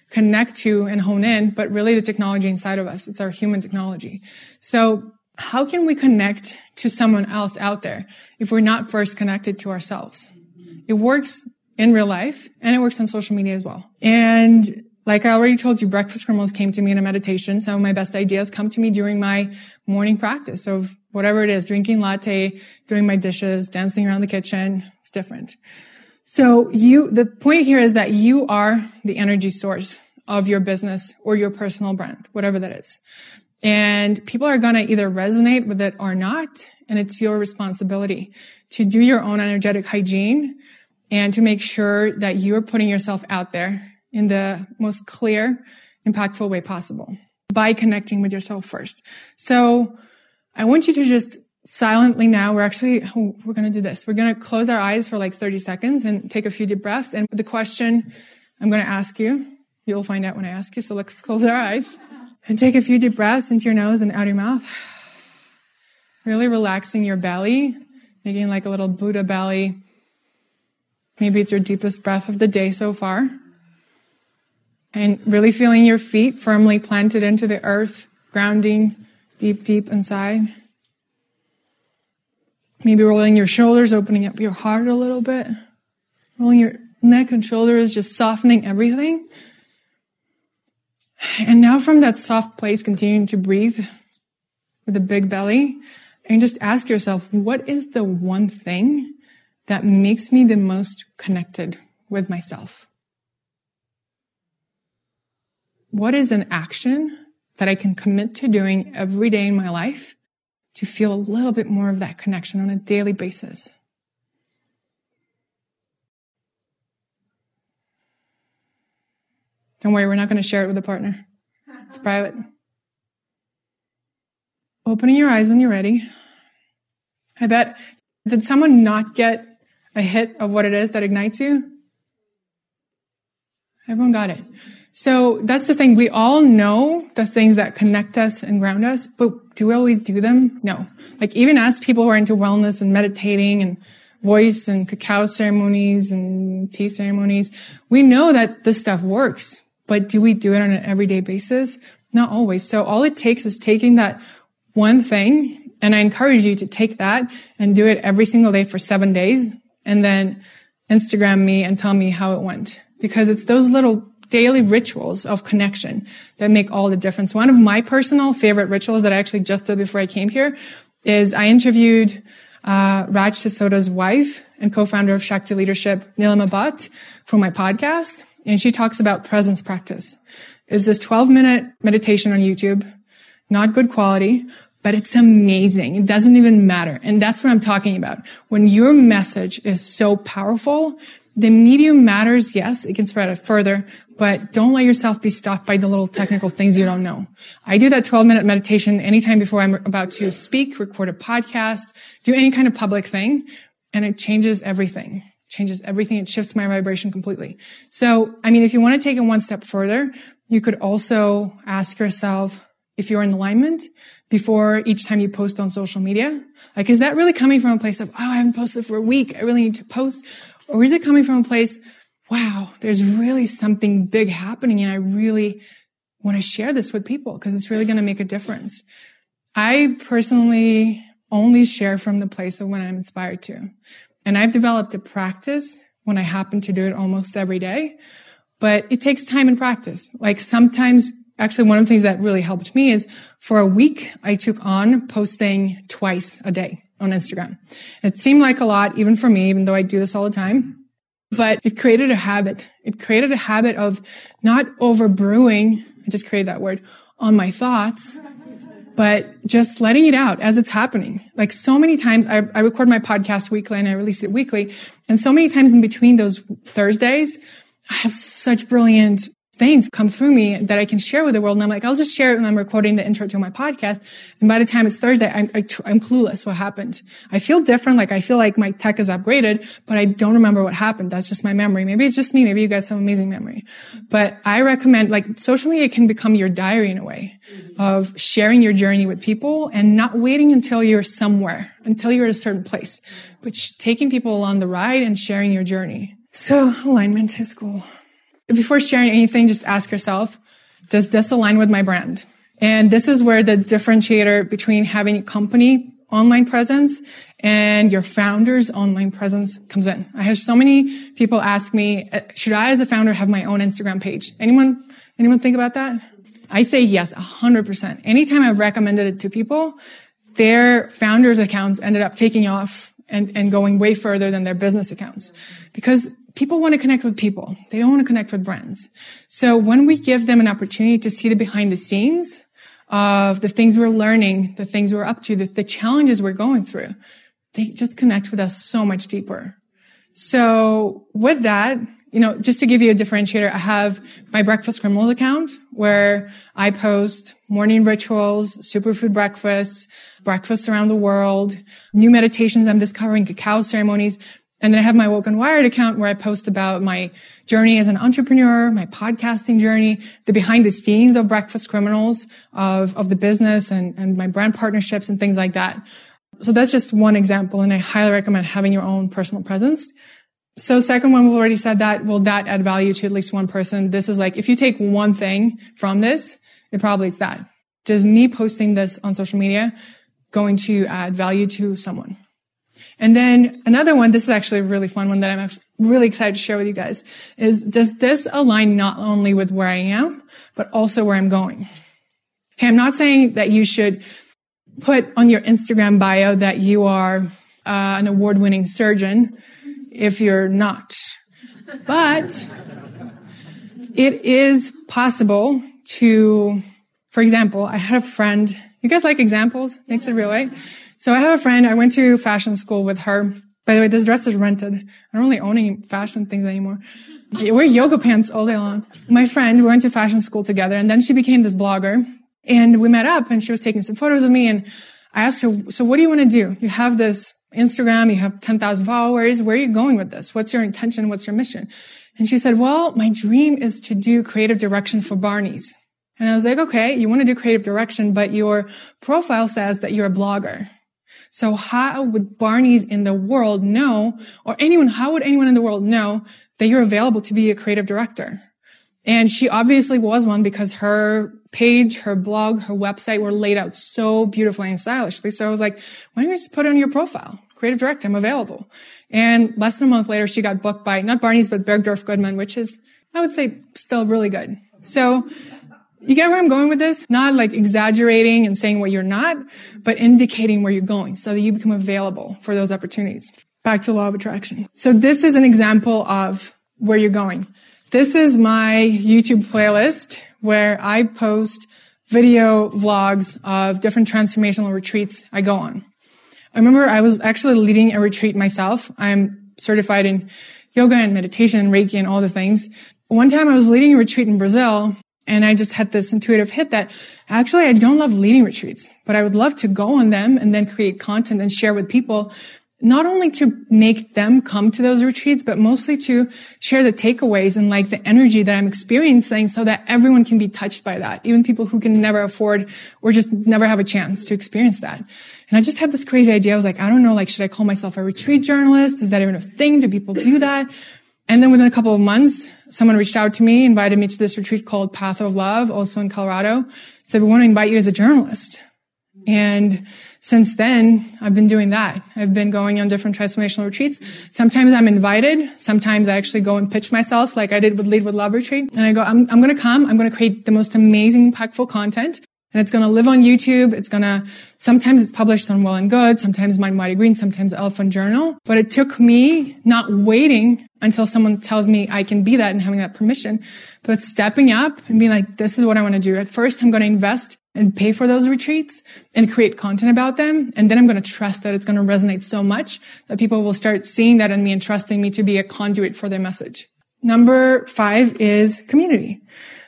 connect to and hone in, but really the technology inside of us. It's our human technology. So how can we connect to someone else out there if we're not first connected to ourselves? It works in real life and it works on social media as well. And like I already told you, breakfast criminals came to me in a meditation. Some of my best ideas come to me during my morning practice of whatever it is, drinking latte, doing my dishes, dancing around the kitchen. It's different. So you, the point here is that you are the energy source of your business or your personal brand, whatever that is. And people are going to either resonate with it or not. And it's your responsibility to do your own energetic hygiene and to make sure that you're putting yourself out there in the most clear, impactful way possible by connecting with yourself first. So I want you to just silently now, we're actually, we're going to do this. We're going to close our eyes for like 30 seconds and take a few deep breaths. And the question I'm going to ask you, you'll find out when I ask you. So let's close our eyes and take a few deep breaths into your nose and out your mouth. Really relaxing your belly, making like a little Buddha belly. Maybe it's your deepest breath of the day so far. And really feeling your feet firmly planted into the earth, grounding deep, deep inside. Maybe rolling your shoulders, opening up your heart a little bit. Rolling your neck and shoulders, just softening everything. And now from that soft place, continuing to breathe with a big belly and just ask yourself, what is the one thing that makes me the most connected with myself? What is an action that I can commit to doing every day in my life to feel a little bit more of that connection on a daily basis. Don't worry, we're not going to share it with a partner. It's uh-huh. private. Opening your eyes when you're ready. I bet, did someone not get a hit of what it is that ignites you? Everyone got it. So that's the thing. We all know the things that connect us and ground us, but do we always do them? No. Like even as people who are into wellness and meditating and voice and cacao ceremonies and tea ceremonies, we know that this stuff works, but do we do it on an everyday basis? Not always. So all it takes is taking that one thing, and I encourage you to take that and do it every single day for seven days, and then Instagram me and tell me how it went. Because it's those little daily rituals of connection that make all the difference. One of my personal favorite rituals that I actually just did before I came here is I interviewed uh, Raj Sisodia's wife and co-founder of Shakti Leadership, Nilima Bhat, for my podcast. And she talks about presence practice. It's this 12 minute meditation on YouTube, not good quality, but it's amazing. It doesn't even matter. And that's what I'm talking about. When your message is so powerful, the medium matters. Yes, it can spread it further, but don't let yourself be stopped by the little technical things you don't know. I do that 12 minute meditation anytime before I'm about to speak, record a podcast, do any kind of public thing. And it changes everything. It changes everything. It shifts my vibration completely. So, I mean, if you want to take it one step further, you could also ask yourself if you're in alignment before each time you post on social media. Like, is that really coming from a place of, oh, I haven't posted for a week. I really need to post. Or is it coming from a place wow, there's really something big happening and I really want to share this with people because it's really going to make a difference. I personally only share from the place of when I'm inspired to. And I've developed a practice when I happen to do it almost every day, but it takes time and practice. Like sometimes, actually one of the things that really helped me is for a week, I took on posting twice a day on Instagram. It seemed like a lot, even for me, even though I do this all the time. But it created a habit. It created a habit of not overbrewing. I just created that word on my thoughts, but just letting it out as it's happening. Like so many times I, I record my podcast weekly and I release it weekly. And so many times in between those Thursdays, I have such brilliant things come through me that I can share with the world. And I'm like, I'll just share it when I'm recording the intro to my podcast. And by the time it's Thursday, I'm, clueless what happened. I feel different. Like I feel like my tech is upgraded, but I don't remember what happened. That's just my memory. Maybe it's just me. Maybe you guys have amazing memory, but I recommend like social media can become your diary in a way of sharing your journey with people and not waiting until you're somewhere, until you're at a certain place, but taking people along the ride and sharing your journey. So alignment is cool. Before sharing anything, just ask yourself, does this align with my brand? And this is where the differentiator between having a company online presence and your founder's online presence comes in. I have so many people ask me, uh, should I as a founder have my own Instagram page? Anyone, anyone think about that? I say yes, a 100%. Anytime I've recommended it to people, their founders accounts ended up taking off and, and going way further than their business accounts because people want to connect with people. They don't want to connect with brands. So when we give them an opportunity to see the behind the scenes, of the things we're learning, the things we're up to, the, the challenges we're going through. They just connect with us so much deeper. So with that, you know, just to give you a differentiator, I have my breakfast criminals account where I post morning rituals, superfood breakfasts, breakfasts around the world, new meditations I'm discovering, cacao ceremonies, and then I have my Woke and Wired account where I post about my journey as an entrepreneur, my podcasting journey, the behind the scenes of Breakfast Criminals, of, of the business and, and my brand partnerships and things like that. So that's just one example. And I highly recommend having your own personal presence. So second one, we've already said that. Will that add value to at least one person? This is like, if you take one thing from this, it probably is that. Does me posting this on social media going to add value to someone? And then another one, this is actually a really fun one that I'm really excited to share with you guys, is does this align not only with where I am, but also where I'm going? Okay, I'm not saying that you should put on your Instagram bio that you are uh, an award-winning surgeon if you're not. But it is possible to, for example, I had a friend, you guys like examples? Makes it real, right? So I have a friend, I went to fashion school with her. By the way, this dress is rented. I don't really own any fashion things anymore. I wear yoga pants all day long. My friend, we went to fashion school together and then she became this blogger and we met up and she was taking some photos of me and I asked her, so what do you want to do? You have this Instagram, you have 10,000 followers. Where are you going with this? What's your intention? What's your mission? And she said, well, my dream is to do creative direction for Barney's. And I was like, okay, you want to do creative direction, but your profile says that you're a blogger. So how would Barney's in the world know, or anyone, how would anyone in the world know that you're available to be a creative director? And she obviously was one because her page, her blog, her website were laid out so beautifully and stylishly. So I was like, why don't you just put it on your profile? Creative director, I'm available. And less than a month later, she got booked by not Barney's, but Bergdorf Goodman, which is, I would say, still really good. So you get where I'm going with this? Not like exaggerating and saying what you're not, but indicating where you're going so that you become available for those opportunities. Back to law of attraction. So this is an example of where you're going. This is my YouTube playlist where I post video vlogs of different transformational retreats I go on. I remember I was actually leading a retreat myself. I'm certified in yoga and meditation and Reiki and all the things. One time I was leading a retreat in Brazil and I just had this intuitive hit that actually I don't love leading retreats, but I would love to go on them and then create content and share with people, not only to make them come to those retreats, but mostly to share the takeaways and like the energy that I'm experiencing so that everyone can be touched by that. Even people who can never afford or just never have a chance to experience that. And I just had this crazy idea. I was like, I don't know, like, should I call myself a retreat journalist? Is that even a thing? Do people do that? And then within a couple of months, someone reached out to me, invited me to this retreat called Path of Love, also in Colorado. Said, we want to invite you as a journalist. And since then, I've been doing that. I've been going on different transformational retreats. Sometimes I'm invited. Sometimes I actually go and pitch myself like I did with Lead with Love retreat. And I go, I'm, I'm going to come. I'm going to create the most amazing, impactful content. And it's going to live on YouTube. It's going to, sometimes it's published on Well and Good, sometimes MindBodyGreen, sometimes Elephant Journal. But it took me not waiting until someone tells me I can be that and having that permission, but stepping up and being like, this is what I want to do. At first, I'm going to invest and pay for those retreats and create content about them. And then I'm going to trust that it's going to resonate so much that people will start seeing that in me and trusting me to be a conduit for their message. Number five is community.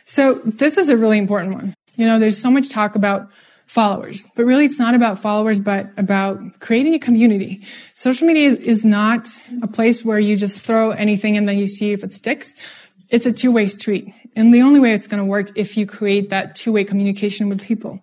So this is a really important one. You know, there's so much talk about followers, but really it's not about followers, but about creating a community. Social media is not a place where you just throw anything and then you see if it sticks. It's a two-way street. And the only way it's going to work if you create that two-way communication with people.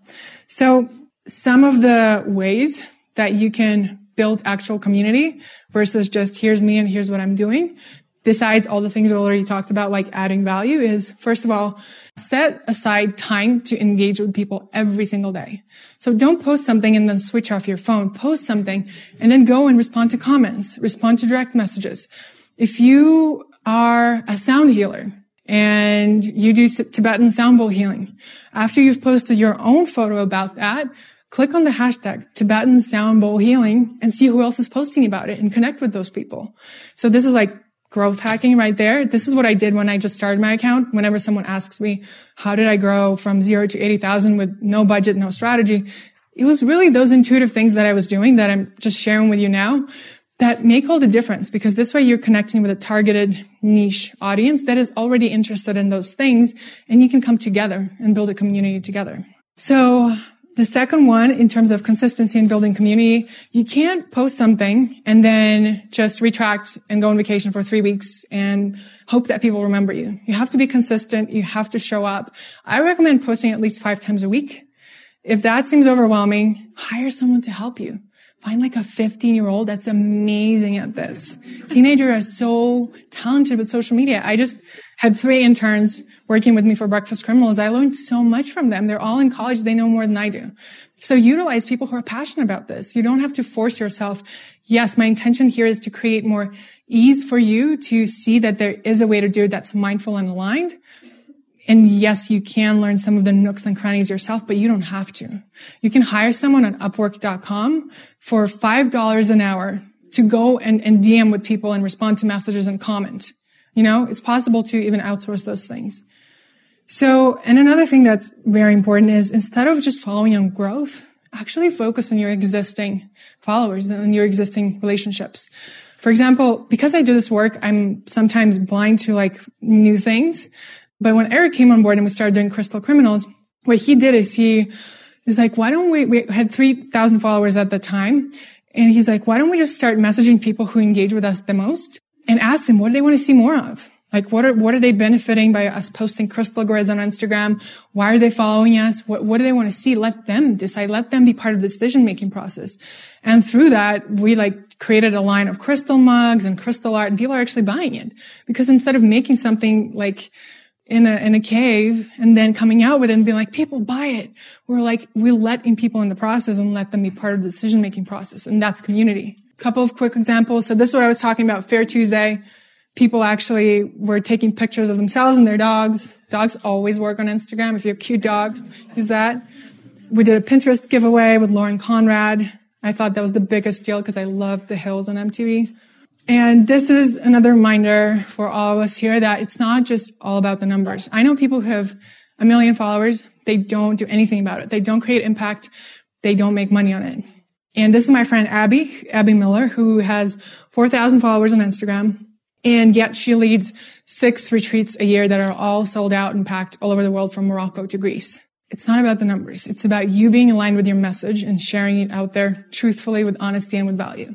So some of the ways that you can build actual community versus just here's me and here's what I'm doing besides all the things we already talked about, like adding value is first of all, set aside time to engage with people every single day. So don't post something and then switch off your phone. Post something and then go and respond to comments, respond to direct messages. If you are a sound healer and you do Tibetan sound bowl healing, after you've posted your own photo about that, click on the hashtag Tibetan sound bowl healing and see who else is posting about it and connect with those people. So this is like growth hacking right there. This is what I did when I just started my account. Whenever someone asks me, how did I grow from zero to 80,000 with no budget, no strategy? It was really those intuitive things that I was doing that I'm just sharing with you now that make all the difference because this way you're connecting with a targeted niche audience that is already interested in those things and you can come together and build a community together. So the second one, in terms of consistency and building community, you can't post something and then just retract and go on vacation for three weeks and hope that people remember you. You have to be consistent. You have to show up. I recommend posting at least five times a week. If that seems overwhelming, hire someone to help you. Find like a 15 year old that's amazing at this. Teenagers are so talented with social media. I just had three interns working with me for Breakfast Criminals. I learned so much from them. They're all in college. They know more than I do. So utilize people who are passionate about this. You don't have to force yourself. Yes, my intention here is to create more ease for you to see that there is a way to do it that's mindful and aligned. And yes, you can learn some of the nooks and crannies yourself, but you don't have to. You can hire someone on upwork.com for $5 an hour to go and, and DM with people and respond to messages and comment. You know, it's possible to even outsource those things. So, and another thing that's very important is instead of just following on growth, actually focus on your existing followers and your existing relationships. For example, because I do this work, I'm sometimes blind to like new things. But when Eric came on board and we started doing Crystal Criminals, what he did is he is like, why don't we, we had 3,000 followers at the time. And he's like, why don't we just start messaging people who engage with us the most and ask them what do they want to see more of? Like, what are, what are they benefiting by us posting crystal grids on Instagram? Why are they following us? What, what do they want to see? Let them decide. Let them be part of the decision making process. And through that, we like created a line of crystal mugs and crystal art and people are actually buying it because instead of making something like, in a, in a cave and then coming out with it and being like, people buy it. We're like, we let in people in the process and let them be part of the decision making process. And that's community. Couple of quick examples. So this is what I was talking about. Fair Tuesday people actually were taking pictures of themselves and their dogs. Dogs always work on Instagram. If you're a cute dog, use that. We did a Pinterest giveaway with Lauren Conrad. I thought that was the biggest deal because I love the hills on MTV. And this is another reminder for all of us here that it's not just all about the numbers. I know people who have a million followers. They don't do anything about it. They don't create impact. They don't make money on it. And this is my friend Abby, Abby Miller, who has 4,000 followers on Instagram. And yet she leads six retreats a year that are all sold out and packed all over the world from Morocco to Greece. It's not about the numbers. It's about you being aligned with your message and sharing it out there truthfully with honesty and with value.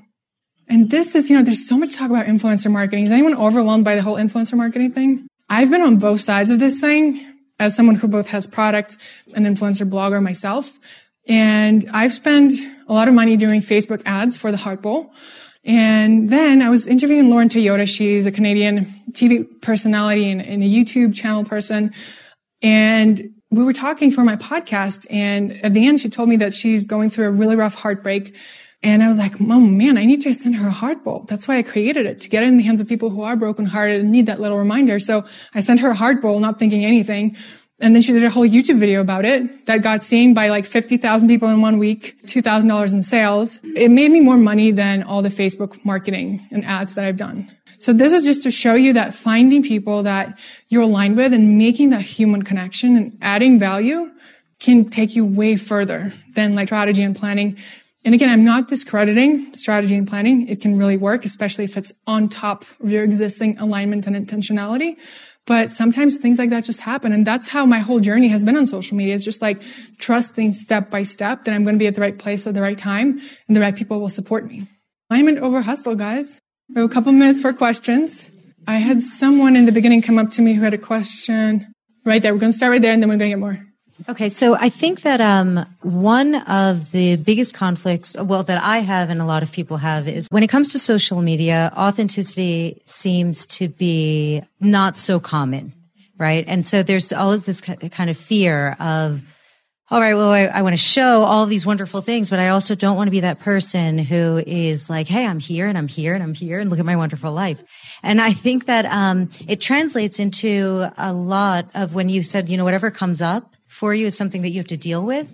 And this is, you know, there's so much talk about influencer marketing. Is anyone overwhelmed by the whole influencer marketing thing? I've been on both sides of this thing as someone who both has product and influencer blogger myself. And I've spent a lot of money doing Facebook ads for the Heart Bowl. And then I was interviewing Lauren Toyota. She's a Canadian TV personality and, and, a YouTube channel person. And we were talking for my podcast. And at the end, she told me that she's going through a really rough heartbreak. And I was like, oh man, I need to send her a heart bowl. That's why I created it to get it in the hands of people who are brokenhearted and need that little reminder. So I sent her a heart bowl, not thinking anything. And then she did a whole YouTube video about it that got seen by like 50,000 people in one week, $2,000 in sales. It made me more money than all the Facebook marketing and ads that I've done. So this is just to show you that finding people that you're aligned with and making that human connection and adding value can take you way further than like strategy and planning. And again, I'm not discrediting strategy and planning. It can really work, especially if it's on top of your existing alignment and intentionality. But sometimes things like that just happen. And that's how my whole journey has been on social media. It's just like trusting step by step that I'm going to be at the right place at the right time and the right people will support me. Alignment over hustle, guys. We have a couple minutes for questions. I had someone in the beginning come up to me who had a question right there. We're going to start right there and then we're going to get more. Okay, so I think that um, one of the biggest conflicts, well, that I have and a lot of people have is when it comes to social media, authenticity seems to be not so common, right? And so there's always this kind of fear of, all right, well, I, I want to show all these wonderful things, but I also don't want to be that person who is like, Hey, I'm here and I'm here and I'm here and look at my wonderful life. And I think that, um, it translates into a lot of when you said, you know, whatever comes up for you is something that you have to deal with.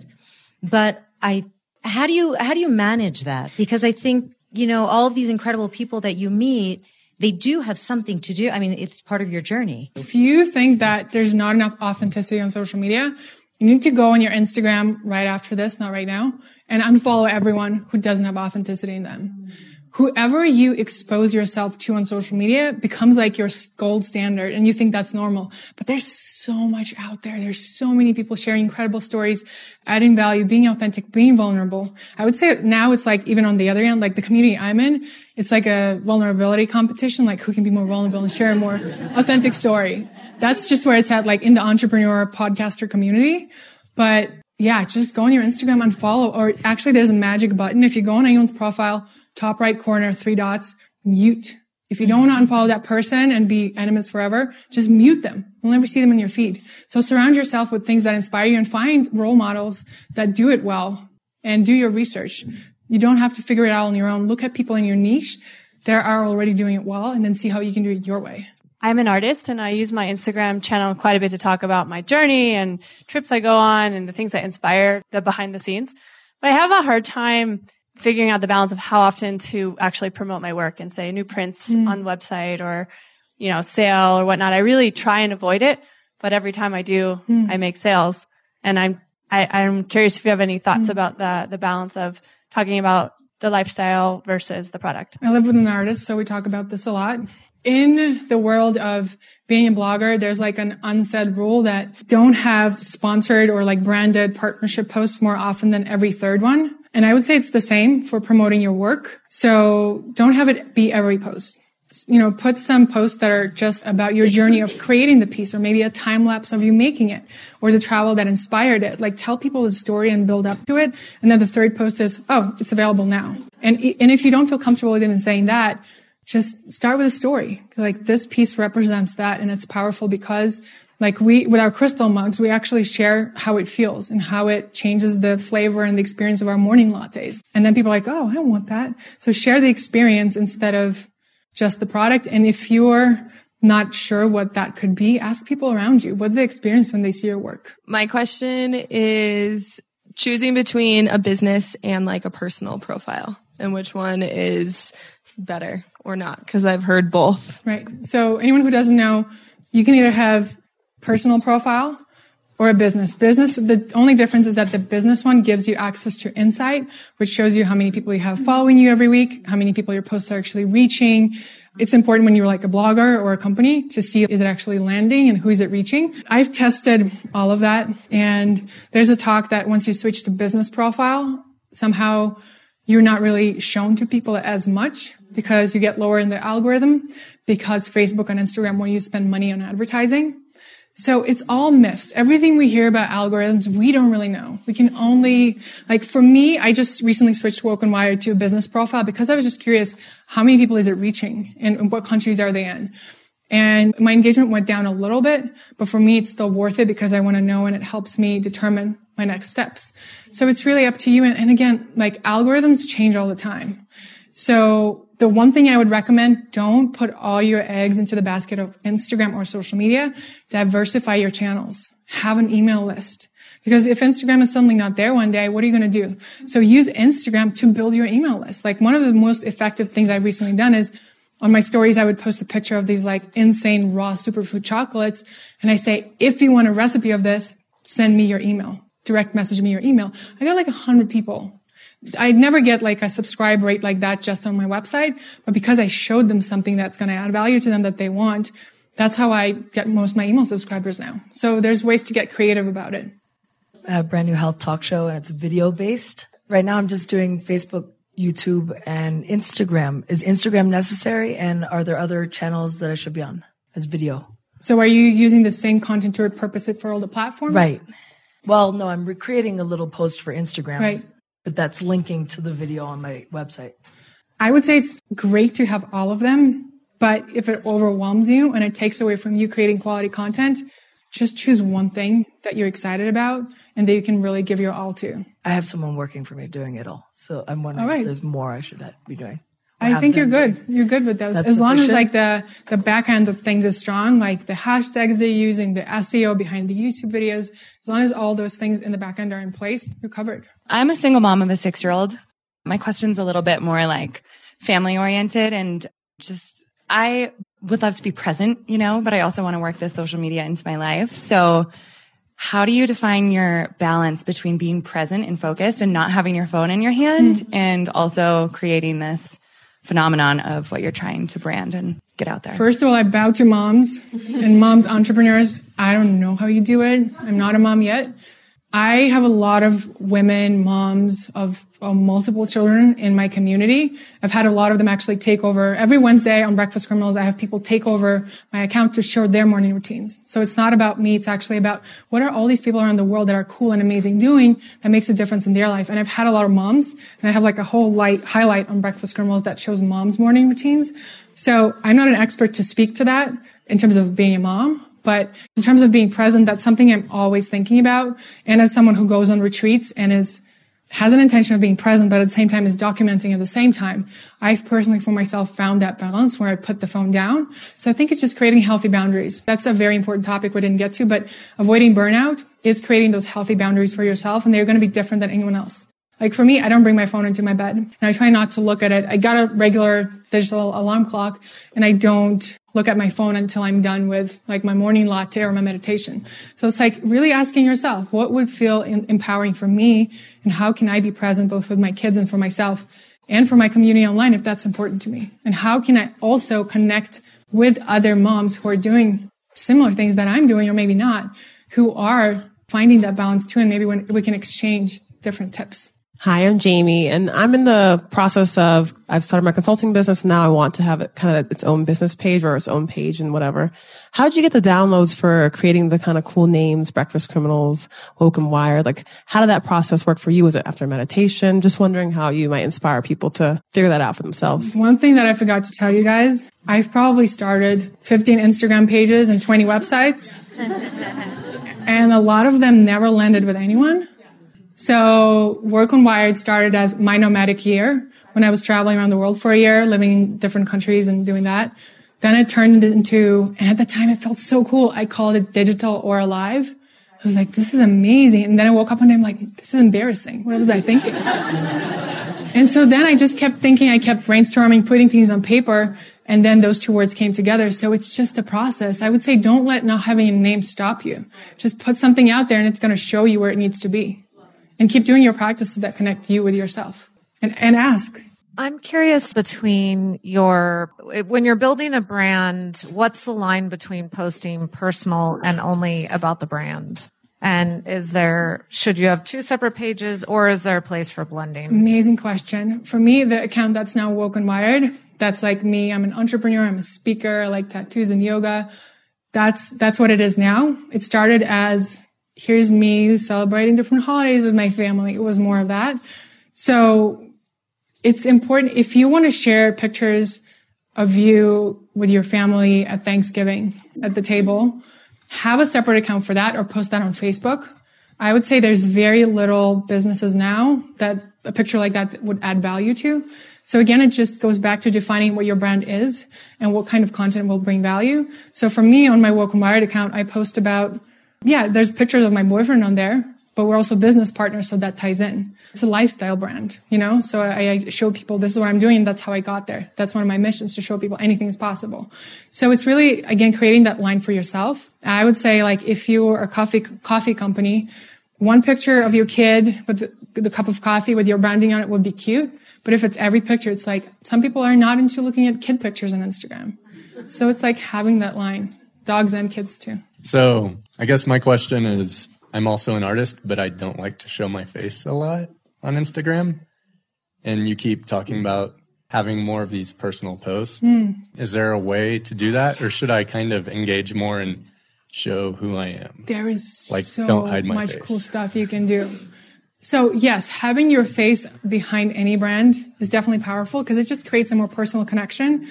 But I, how do you, how do you manage that? Because I think, you know, all of these incredible people that you meet, they do have something to do. I mean, it's part of your journey. If you think that there's not enough authenticity on social media, you need to go on your Instagram right after this, not right now, and unfollow everyone who doesn't have authenticity in them. Whoever you expose yourself to on social media becomes like your gold standard and you think that's normal. But there's so much out there. There's so many people sharing incredible stories, adding value, being authentic, being vulnerable. I would say now it's like even on the other end, like the community I'm in, it's like a vulnerability competition, like who can be more vulnerable and share a more authentic story that's just where it's at, like in the entrepreneur podcaster community. But yeah, just go on your Instagram and follow, or actually there's a magic button. If you go on anyone's profile, top right corner, three dots, mute. If you don't want to unfollow that person and be enemies forever, just mute them. You'll never see them in your feed. So surround yourself with things that inspire you and find role models that do it well and do your research. You don't have to figure it out on your own. Look at people in your niche that are already doing it well and then see how you can do it your way. I'm an artist and I use my Instagram channel quite a bit to talk about my journey and trips I go on and the things that inspire the behind the scenes. But I have a hard time figuring out the balance of how often to actually promote my work and say new prints mm. on website or, you know, sale or whatnot. I really try and avoid it, but every time I do, mm. I make sales. And I'm, I, am curious if you have any thoughts mm. about the, the balance of talking about the lifestyle versus the product. I live with an artist, so we talk about this a lot in the world of being a blogger, there's like an unsaid rule that don't have sponsored or like branded partnership posts more often than every third one. And I would say it's the same for promoting your work. So don't have it be every post. You know, put some posts that are just about your journey of creating the piece or maybe a time lapse of you making it or the travel that inspired it. Like tell people the story and build up to it. And then the third post is, oh, it's available now. And, and if you don't feel comfortable with even saying that, just start with a story. Like this piece represents that and it's powerful because like we, with our crystal mugs, we actually share how it feels and how it changes the flavor and the experience of our morning lattes. And then people are like, Oh, I don't want that. So share the experience instead of just the product. And if you're not sure what that could be, ask people around you. What they experience when they see your work? My question is choosing between a business and like a personal profile and which one is better or not because I've heard both. Right. So anyone who doesn't know, you can either have personal profile or a business. Business, the only difference is that the business one gives you access to insight, which shows you how many people you have following you every week, how many people your posts are actually reaching. It's important when you're like a blogger or a company to see is it actually landing and who is it reaching. I've tested all of that and there's a talk that once you switch to business profile, somehow you're not really shown to people as much because you get lower in the algorithm because Facebook and Instagram want you to spend money on advertising. So it's all myths. Everything we hear about algorithms, we don't really know. We can only, like for me, I just recently switched Woke and Wired to a business profile because I was just curious, how many people is it reaching and what countries are they in? And my engagement went down a little bit, but for me, it's still worth it because I want to know and it helps me determine my next steps. So it's really up to you. And, and again, like algorithms change all the time. So the one thing I would recommend, don't put all your eggs into the basket of Instagram or social media. Diversify your channels. Have an email list. Because if Instagram is suddenly not there one day, what are you going to do? So use Instagram to build your email list. Like one of the most effective things I've recently done is on my stories, I would post a picture of these like insane raw superfood chocolates. And I say, if you want a recipe of this, send me your email direct message me your email. I got like a hundred people. I never get like a subscribe rate like that just on my website, but because I showed them something that's going to add value to them that they want, that's how I get most of my email subscribers now. So there's ways to get creative about it. A brand new health talk show and it's video based. Right now I'm just doing Facebook, YouTube and Instagram. Is Instagram necessary? And are there other channels that I should be on as video? So are you using the same content to repurpose it for all the platforms? Right. Well, no, I'm recreating a little post for Instagram. Right. But that's linking to the video on my website. I would say it's great to have all of them, but if it overwhelms you and it takes away from you creating quality content, just choose one thing that you're excited about and that you can really give your all to. I have someone working for me doing it all. So I'm wondering right. if there's more I should be doing. I think you're good. You're good with those. That's as long as like the the back end of things is strong, like the hashtags they're using, the SEO behind the YouTube videos, as long as all those things in the back end are in place, you're covered. I'm a single mom of a six year old. My question's a little bit more like family oriented and just, I would love to be present, you know, but I also want to work this social media into my life. So how do you define your balance between being present and focused and not having your phone in your hand mm. and also creating this phenomenon of what you're trying to brand and get out there? First of all, I bow to moms and moms entrepreneurs. I don't know how you do it. I'm not a mom yet. I have a lot of women, moms of uh, multiple children in my community. I've had a lot of them actually take over every Wednesday on Breakfast Criminals. I have people take over my account to show their morning routines. So it's not about me. It's actually about what are all these people around the world that are cool and amazing doing that makes a difference in their life. And I've had a lot of moms and I have like a whole light highlight on Breakfast Criminals that shows moms morning routines. So I'm not an expert to speak to that in terms of being a mom, but in terms of being present, that's something I'm always thinking about. And as someone who goes on retreats and is, has an intention of being present, but at the same time is documenting at the same time, I've personally for myself found that balance where I put the phone down. So I think it's just creating healthy boundaries. That's a very important topic we didn't get to, but avoiding burnout is creating those healthy boundaries for yourself and they're going to be different than anyone else. Like for me, I don't bring my phone into my bed and I try not to look at it. I got a regular digital alarm clock and I don't look at my phone until I'm done with like my morning latte or my meditation. So it's like really asking yourself, what would feel in- empowering for me and how can I be present both with my kids and for myself and for my community online if that's important to me? And how can I also connect with other moms who are doing similar things that I'm doing or maybe not, who are finding that balance too and maybe when we can exchange different tips. Hi, I'm Jamie, and I'm in the process of I've started my consulting business. Now I want to have it kind of its own business page or its own page and whatever. How did you get the downloads for creating the kind of cool names, Breakfast Criminals, Woke and Wired? Like, how did that process work for you? Was it after meditation? Just wondering how you might inspire people to figure that out for themselves. One thing that I forgot to tell you guys, I've probably started 15 Instagram pages and 20 websites. and a lot of them never landed with anyone. So Woke and Wired started as my nomadic year when I was traveling around the world for a year, living in different countries and doing that. Then it turned into, and at the time it felt so cool. I called it digital or alive. I was like, this is amazing. And then I woke up one day, and I'm like, this is embarrassing. What was I thinking? And so then I just kept thinking, I kept brainstorming, putting things on paper, and then those two words came together. So it's just a process. I would say don't let not having a name stop you. Just put something out there and it's going to show you where it needs to be. And keep doing your practices that connect you with yourself. And, and ask. I'm curious between your, when you're building a brand, what's the line between posting personal and only about the brand? And is there, should you have two separate pages or is there a place for blending? Amazing question. For me, the account that's now Woke and Wired, that's like me. I'm an entrepreneur. I'm a speaker. I like tattoos and yoga. That's, that's what it is now. It started as here's me celebrating different holidays with my family. It was more of that. So it's important if you want to share pictures of you with your family at Thanksgiving at the table, have a separate account for that or post that on Facebook. I would say there's very little businesses now that a picture like that would add value to. So again, it just goes back to defining what your brand is and what kind of content will bring value. So for me on my Woke and Wired account, I post about, yeah, there's pictures of my boyfriend on there, but we're also business partners. So that ties in. It's a lifestyle brand, you know? So I, I show people this is what I'm doing. That's how I got there. That's one of my missions to show people anything is possible. So it's really, again, creating that line for yourself. I would say like if you're a coffee, coffee company, one picture of your kid with the, the cup of coffee with your branding on it would be cute. But if it's every picture, it's like some people are not into looking at kid pictures on Instagram. So it's like having that line, dogs and kids too. So I guess my question is I'm also an artist, but I don't like to show my face a lot on Instagram. And you keep talking about having more of these personal posts. Mm. Is there a way to do that? Or should I kind of engage more and show who I am. There is Like, so don't hide my much face. cool stuff you can do. So yes, having your face behind any brand is definitely powerful because it just creates a more personal connection.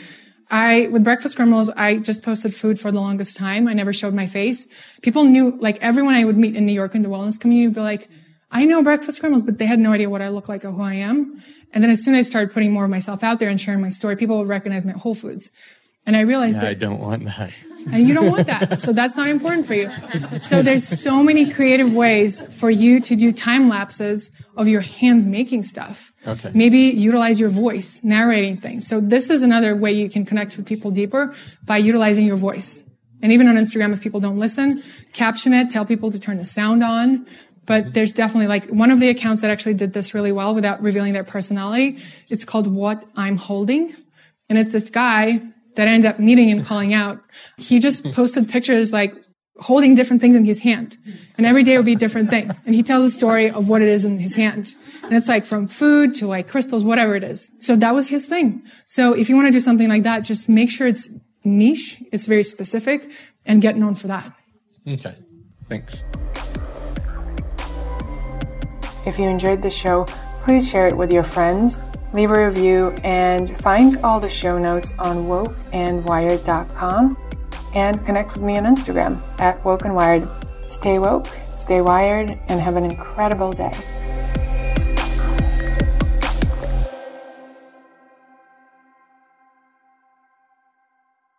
I, with Breakfast Criminals, I just posted food for the longest time. I never showed my face. People knew, like everyone I would meet in New York in the wellness community would be like, I know Breakfast Criminals, but they had no idea what I look like or who I am. And then as soon as I started putting more of myself out there and sharing my story, people would recognize me at Whole Foods. And I realized that I don't want that. And you don't want that. So that's not important for you. So there's so many creative ways for you to do time lapses of your hands making stuff. Okay. Maybe utilize your voice, narrating things. So this is another way you can connect with people deeper by utilizing your voice. And even on Instagram, if people don't listen, caption it, tell people to turn the sound on. But there's definitely like one of the accounts that actually did this really well without revealing their personality. It's called What I'm Holding. And it's this guy that I ended up meeting and calling out. He just posted pictures like holding different things in his hand. And every day would be a different thing. And he tells a story of what it is in his hand. And it's like from food to like crystals, whatever it is. So that was his thing. So if you want to do something like that, just make sure it's niche, it's very specific, and get known for that. Okay. Thanks. If you enjoyed the show, please share it with your friends, leave a review, and find all the show notes on wokeandwired.com and connect with me on Instagram at wokeandwired. Stay woke, stay wired, and have an incredible day.